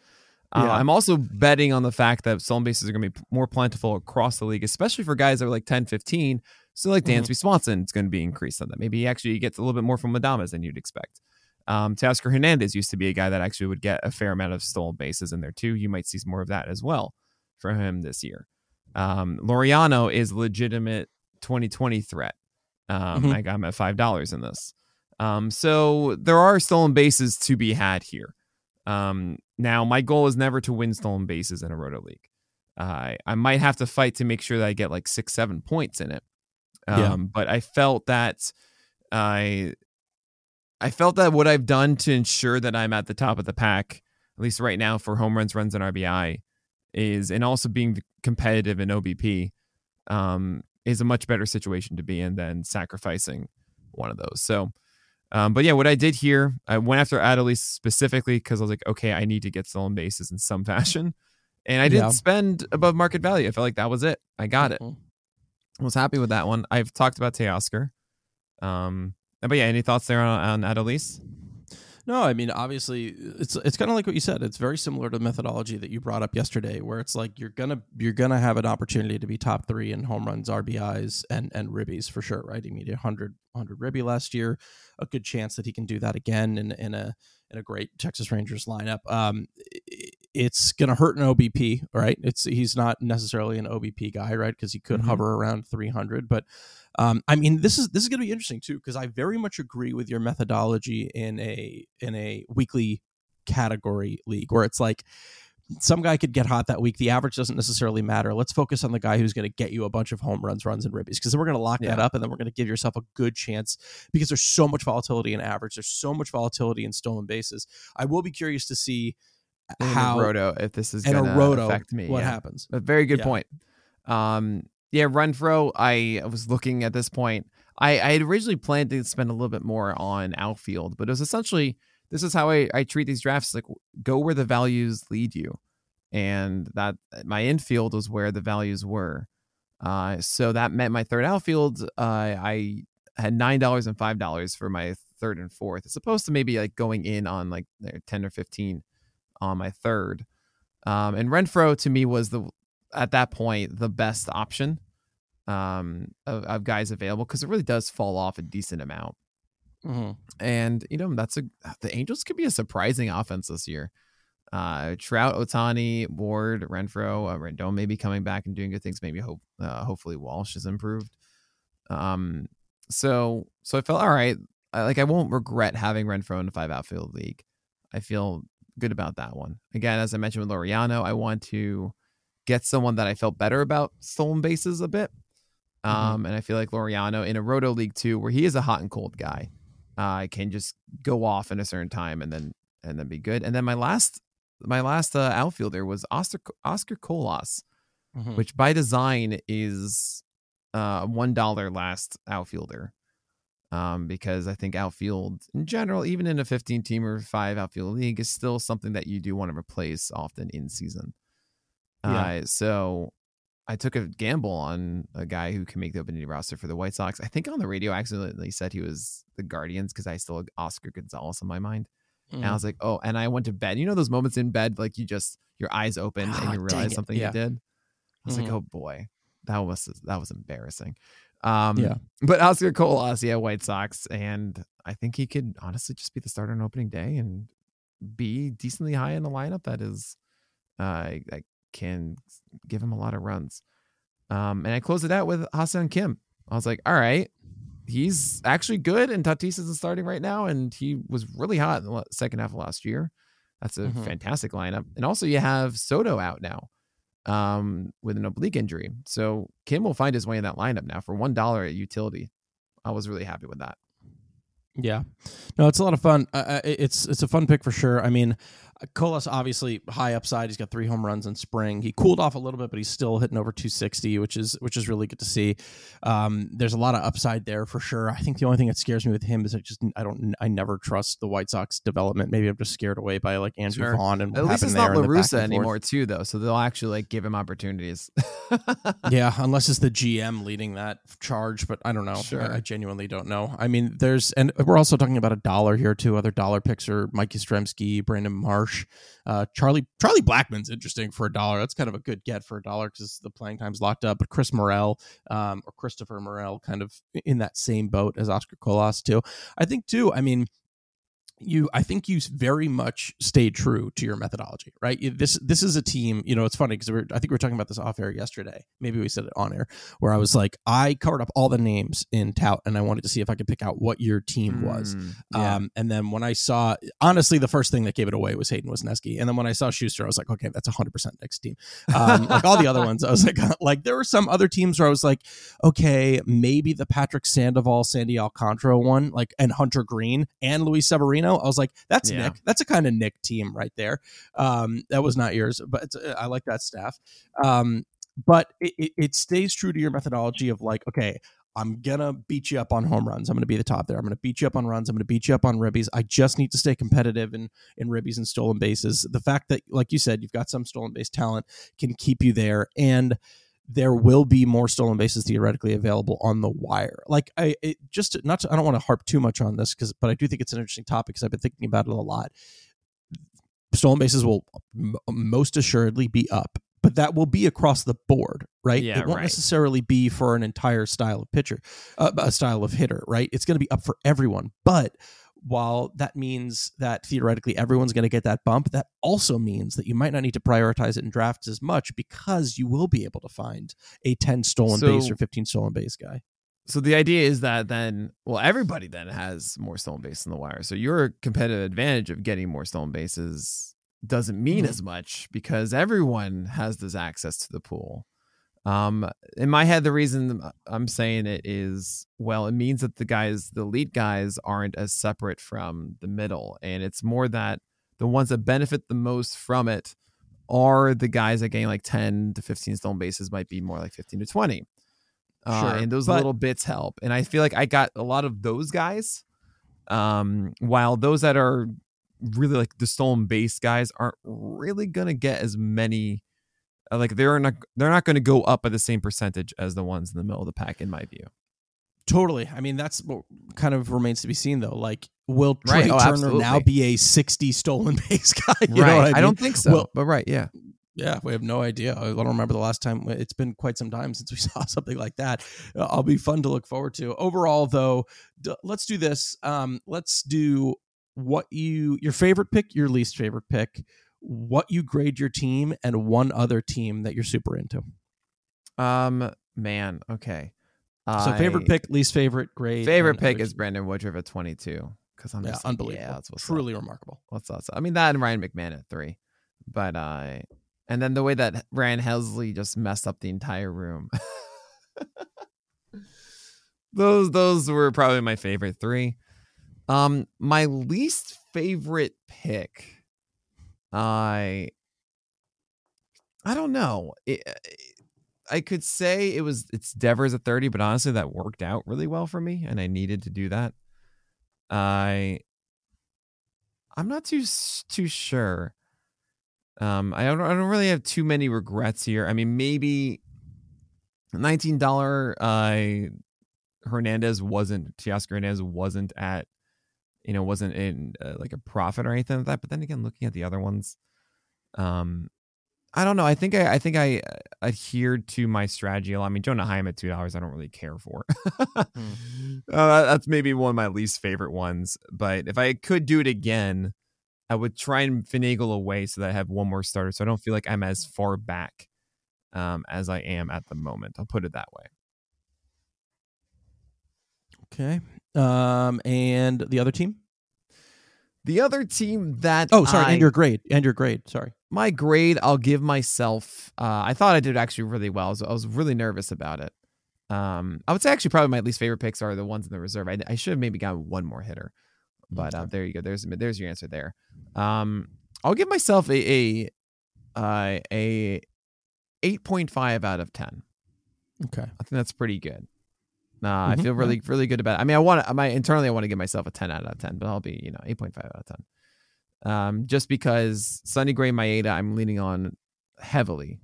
Uh, yeah. I'm also betting on the fact that stolen bases are going to be more plentiful across the league, especially for guys that are like 10, 15. So like Dansby mm-hmm. Swanson, it's going to be increased on that. Maybe he actually gets a little bit more from Madamas than you'd expect. Um, Teoscar Hernandez used to be a guy that actually would get a fair amount of stolen bases in there too. You might see more of that as well for him this year. Um, Laureano is legitimate 2020 threat. Um, mm-hmm. I got him at five dollars in this. Um, so there are stolen bases to be had here. Um, now my goal is never to win stolen bases in a roto league. Uh, I might have to fight to make sure that I get like six, seven points in it. Um, yeah. But I felt that I I felt that what I've done to ensure that I'm at the top of the pack, at least right now for home runs, runs, and RBI, is and also being competitive in OBP, um, is a much better situation to be in than sacrificing one of those. So, um, but yeah, what I did here, I went after Adolis specifically because I was like, okay, I need to get stolen bases in some fashion, and I didn't yeah. spend above market value. I felt like that was it. I got it. Mm-hmm was happy with that one. I've talked about Teoscar. Um, but yeah, any thoughts there on, on Adolis? No, I mean obviously it's it's kind of like what you said. It's very similar to the methodology that you brought up yesterday, where it's like you're gonna you're gonna have an opportunity to be top three in home runs, RBIs, and and ribbies for sure, right? He made 100 100 ribby last year. A good chance that he can do that again in in a in a great Texas Rangers lineup. Um, it's going to hurt an OBP, right? It's he's not necessarily an OBP guy, right? Because he could mm-hmm. hover around 300. But um, I mean, this is this is going to be interesting too, because I very much agree with your methodology in a in a weekly category league where it's like some guy could get hot that week. The average doesn't necessarily matter. Let's focus on the guy who's going to get you a bunch of home runs, runs, and ribbies because then we're going to lock yeah. that up and then we're going to give yourself a good chance because there's so much volatility in average. There's so much volatility in stolen bases. I will be curious to see how roto if this is going to affect me. What yeah. happens? A very good yeah. point. Um, yeah, Renfroe. I was looking at this point. I, I had originally planned to spend a little bit more on outfield, but it was essentially this is how I, I treat these drafts. Like go where the values lead you, and that my infield was where the values were. Uh, so that meant my third outfield. Uh, I had nine dollars and five dollars for my third and fourth, as opposed to maybe like going in on like ten or fifteen on my third. Um, and Renfroe to me was the at that point the best option um, of, of guys available because it really does fall off a decent amount. Mm-hmm. And you know that's a the Angels could be a surprising offense this year. Uh, Trout, Ohtani, Ward, Renfroe, uh, Rendon maybe coming back and doing good things. Maybe hope uh, hopefully Walsh has improved. Um, so so I felt all right. I, like I won't regret having Renfroe in a five outfield league. I feel good about that one. Again, as I mentioned with Laureano, I want to get someone that I felt better about stolen bases a bit. Mm-hmm. Um, mm-hmm. and I feel like Laureano in a roto league too, where he is a hot and cold guy. uh, can just go off in a certain time and then and then be good. And then my last my last uh, outfielder was Oscar Oscar Colas, Mhm. which by design is uh one dollar last outfielder. Um, because I think outfield in general, even in a 15 team or five outfield league, is still something that you do want to replace often in season. Yeah. Uh, so I took a gamble on a guy who can make the opening roster for the White Sox. I think on the radio, I accidentally said he was the Guardians because I still had Oscar Gonzalez on my mind. And I Mhm. was like, oh, and I went to bed. You know those moments in bed, like you just your eyes open Ah, and you realize something Yeah. you did. I was Mhm. like, oh boy, that was that was embarrassing. Um, Yeah. But Oscar Colas, yeah, White Sox, and I think he could honestly just be the starter on opening day and be decently high in the lineup. That is, uh, that can give him a lot of runs. Um, and I closed it out with Ha-Seong Kim. I was like, all right, he's actually good, and Tatis isn't starting right now, and he was really hot in the second half of last year. That's a Mhm. fantastic lineup. And also, you have Soto out now um, with an oblique injury. So Kim will find his way in that lineup now for one dollar at utility. I was really happy with that. Yeah, no, it's a lot of fun. Uh, it's it's a fun pick for sure. I mean, Colas obviously high upside. He's got three home runs in spring. He cooled off a little bit, but he's still hitting over 260, which is which is really good to see. Um, there's a lot of upside there for sure. I think the only thing that scares me with him is I just I don't I never trust the White Sox development. Maybe I'm just scared away by like Andrew Sure. Vaughn and what At least it's not La Russa anymore, too, though. So they'll actually like give him opportunities. yeah, unless it's the GM leading that charge, but I don't know. Sure. I, I genuinely don't know. I mean, there's and we're also talking about a dollar here too. Other dollar picks are Mike Yastrzemski, Brandon Marsh, uh, Charlie Charlie Blackmon's interesting for a dollar. That's kind of a good get for a dollar because the playing time's locked up. But Chris Morel um, or Christopher Morel, kind of in that same boat as Oscar Colas too. I think too. I mean, you i think you very much stayed true to your methodology right this this is a team you know it's funny because we i think we were talking about this off air yesterday maybe we said it on air where i was like i covered up all the names in tout and i wanted to see if i could pick out what your team was Mm, yeah. um, and then when I saw, honestly, the first thing that gave it away was Hayden Wesneski. And then when I saw Schuster, I was like, okay, that's 100% next team. Um, like all the other ones, I was like, like there were some other teams where I was like, okay, maybe the Patrick Sandoval, Sandy Alcantara one, like, and Hunter Greene and Luis Severino. I was like, that's Yeah. Nick. That's a kind of Nick team right there. Um, that was not yours, but it's, I like that staff. Um, but it, it, it stays true to your methodology of like, okay, I'm gonna beat you up on home runs. I'm gonna be the top there. I'm gonna beat you up on runs. I'm gonna beat you up on ribbies. I just need to stay competitive in in ribbies and stolen bases. The fact that, like you said, you've got some stolen base talent can keep you there, and there will be more stolen bases theoretically available on the wire. Like I it just to- not to, I don't want to harp too much on this because, but I do think it's an interesting topic because I've been thinking about it a lot. Stolen bases will m- most assuredly be up, but that will be across the board, right? Yeah, it won't right. necessarily be for an entire style of pitcher, uh, a style of hitter, right? It's going to be up for everyone, but while that means that theoretically everyone's going to get that bump, that also means that you might not need to prioritize it in drafts as much because you will be able to find a 10 stolen base or 15 stolen base guy. So the idea is that then, well, everybody then has more stolen bases in the wire. So your competitive advantage of getting more stolen bases doesn't mean Mhm. as much because everyone has this access to the pool. Um, in my head, the reason I'm saying it is, well, it means that the guys, the elite guys, aren't as separate from the middle, and it's more that the ones that benefit the most from it are the guys that gain like 10 to 15 stolen bases, might be more like 15 to 20. Uh, Sure, and those but- little bits help. And I feel like I got a lot of those guys. Um, while those that are really like the stolen base guys aren't really gonna get as many. Uh, Like they're not they're not going to go up by the same percentage as the ones in the middle of the pack, in my view. Totally. I mean, that's what kind of remains to be seen, though. Like, will Trea Right. Oh, Turner now be a 60 stolen base guy? You right. know what I, I, don't think so. Well- but right. Yeah. Yeah, we have no idea. I don't remember the last time. It's been quite some time since we saw something like that. Uh, I'll be fun to look forward to. Overall, though, let's do this. Um, let's do what you your favorite pick, your least favorite pick, what you grade your team, and one other team that you're super into. Um. Man. Okay. So, favorite I- pick, least favorite, grade. Favorite pick is. Brandon Woodruff at 22 because I'm yeah, just like, unbelievable. Yeah, that's what's up. truly remarkable. what's up. I mean that and Ryan McMahon at three, but uh, and then the way that Ryan Helsley just messed up the entire room. those those were probably my favorite three. Um, my least favorite pick, I, I don't know. It, I could say it was it's Devers at thirty, but honestly, that worked out really well for me, and I needed to do that. I, I'm not too too sure. Um, I don't I don't really have too many regrets here. I mean, maybe nineteen dollar uh Hernandez wasn't Teoscar Hernandez wasn't at you know wasn't in uh, like a profit or anything like that. But then again, looking at the other ones, um, I don't know. I think I I think I uh, adhered to my strategy a lot. I mean, Jonah Heim at two dollars, I don't really care for. Hmm. uh, that's maybe one of my least favorite ones. But if I could do it again, I would try and finagle away so that I have one more starter, so I don't feel like I'm as far back um, as I am at the moment. I'll put it that way. Okay. Um, and the other team? The other team that Oh, sorry, I, and your grade. And your grade. Sorry. my grade, I'll give myself. Uh, I thought I did actually really well. I was, I was really nervous about it. Um, I would say actually probably my least favorite picks are the ones in the reserve. I, I should have maybe gotten one more hitter, but uh, there you go. There's there's your answer there. Um, I'll give myself a a uh, a eight point five out of ten. Okay. I think that's pretty good. Nah, I Mhm, feel really, really good about it. I mean, I want to, my internally, I want to give myself a 10 out of 10, but I'll be, you know, 8.5 out of 10. Um, just because Sonny Gray Maeda, I'm leaning on heavily.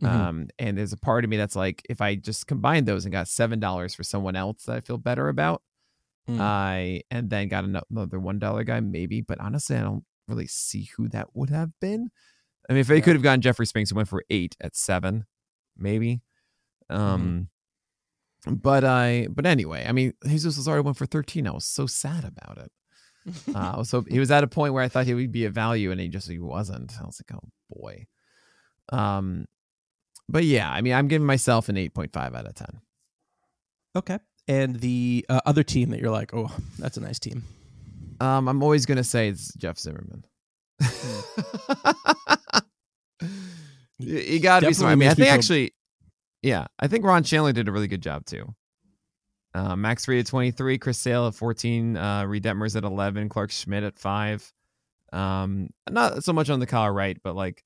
Mhm. Um, and there's a part of me that's like, if I just combined those and got $7 for someone else that I feel better about, Mm. I, and then got another $1 guy, maybe, but honestly, I don't really see who that would have been. I mean, if they Yeah. could have gotten Jeffrey Springs and went for eight at seven, maybe. Mm-hmm. But I, but anyway, I mean, Jesus was already went for 13. I was so sad about it. Uh, I was so he was at a point where I thought he would be a value, and he just he wasn't. I was like, oh boy. Um, but yeah, I mean, I'm giving myself an 8.5 out of 10. okay. And the uh, other team that you're like, oh, that's a nice team. Um, I'm always gonna say it's Jeff Zimmerman. you, you gotta be smart. I mean, I think actually, yeah, I think Ron Shandler did a really good job too. Uh, Max Fried at 23, Chris Sale at 14, uh, Reid Detmers at 11, Clarke Schmidt at five. Um, not so much on the collar right, but like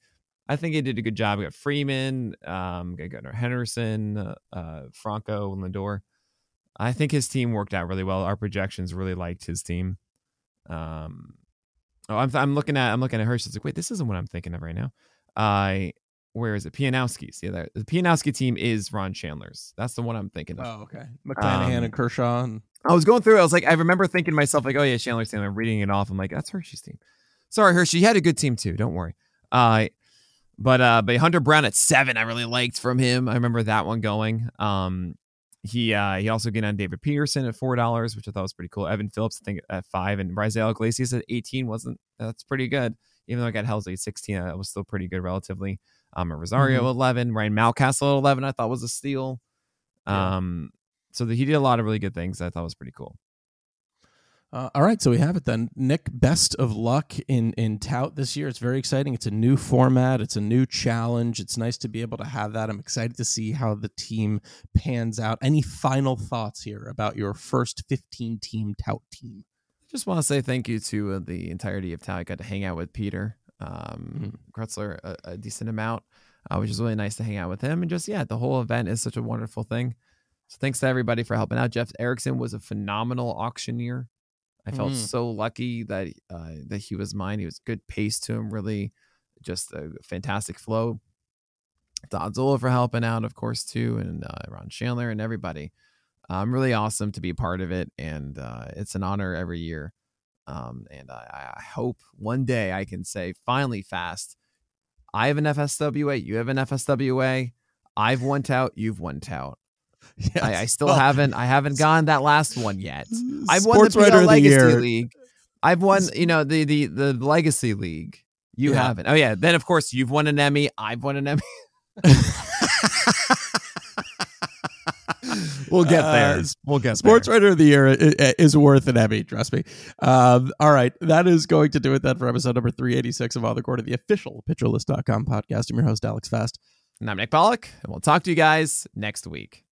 I think he did a good job. We got Freeman, um, got Gunnar Henderson, uh, uh, Franco, Lindor. I think his team worked out really well. Our projections really liked his team. Um, oh, I'm I'm looking at I'm looking at Hirsch. It's like, wait, this isn't what I'm thinking of right now. I where is it? Pianowski's. Yeah, there- the Pianowski team is Ron Shandler's. That's the one I'm thinking of. Oh, okay. McClanahan Um, and Kershaw. And, I was going through. I was like, I remember thinking to myself, like, oh yeah, Shandler's team. I'm reading it off. I'm like, that's Hershey's team. Sorry, Hershey. He had a good team too. Don't worry. Uh, but uh, but Hunter Brown at seven, I really liked from him. I remember that one going. Um, he uh he also getting on David Peterson at four dollars, which I thought was pretty cool. Evan Phillips, I think at five, and Raisel Iglesias at eighteen wasn't that's pretty good. Even though I got Helsley at sixteen, that was still pretty good relatively. Um, Rosario at eleven, Ryan Mountcastle eleven, I thought was a steal. Yeah. Um, so that he did a lot of really good things. I thought was pretty cool. Uh, all right, so we have it then. Nick, best of luck in in tout this year. It's very exciting. It's a new format. It's a new challenge. It's nice to be able to have that. I'm excited to see how the team pans out. Any final thoughts here about your first 15 team tout team? Just want to say thank you to uh, the entirety of tout. I got to hang out with Peter um, Kreutzer a, a decent amount, uh, which is really nice to hang out with him. And just, yeah, the whole event is such a wonderful thing. So thanks to everybody for helping out. Jeff Erickson was a phenomenal auctioneer. I felt Mm. so lucky that uh, that he was mine. He was good pace to him, really just a fantastic flow. Don Zola for helping out, of course, too, and uh, Ron Shandler and everybody. Um, really awesome to be a part of it, and uh, it's an honor every year. Um, and I, I hope one day I can say, finally, fast. I have an FSWA. You have an FSWA. I've won tout. You've won tout. Yes. I, I still Well, haven't. I haven't gone that last one yet. I've won the PL of the Legacy Year. League. I've won, you know, the the the Legacy League. You Yeah. haven't. Oh yeah. Then of course you've won an Emmy. I've won an Emmy. we'll get there. Uh, we'll get Sports there. Writer of the Year is worth an Emmy, trust me. Um, all right, that is going to do it then for episode number 386 of On the Corner of the official PitcherList.com podcast. I'm your host, Alex Fast. And I'm Nick Pollack, and we'll talk to you guys next week.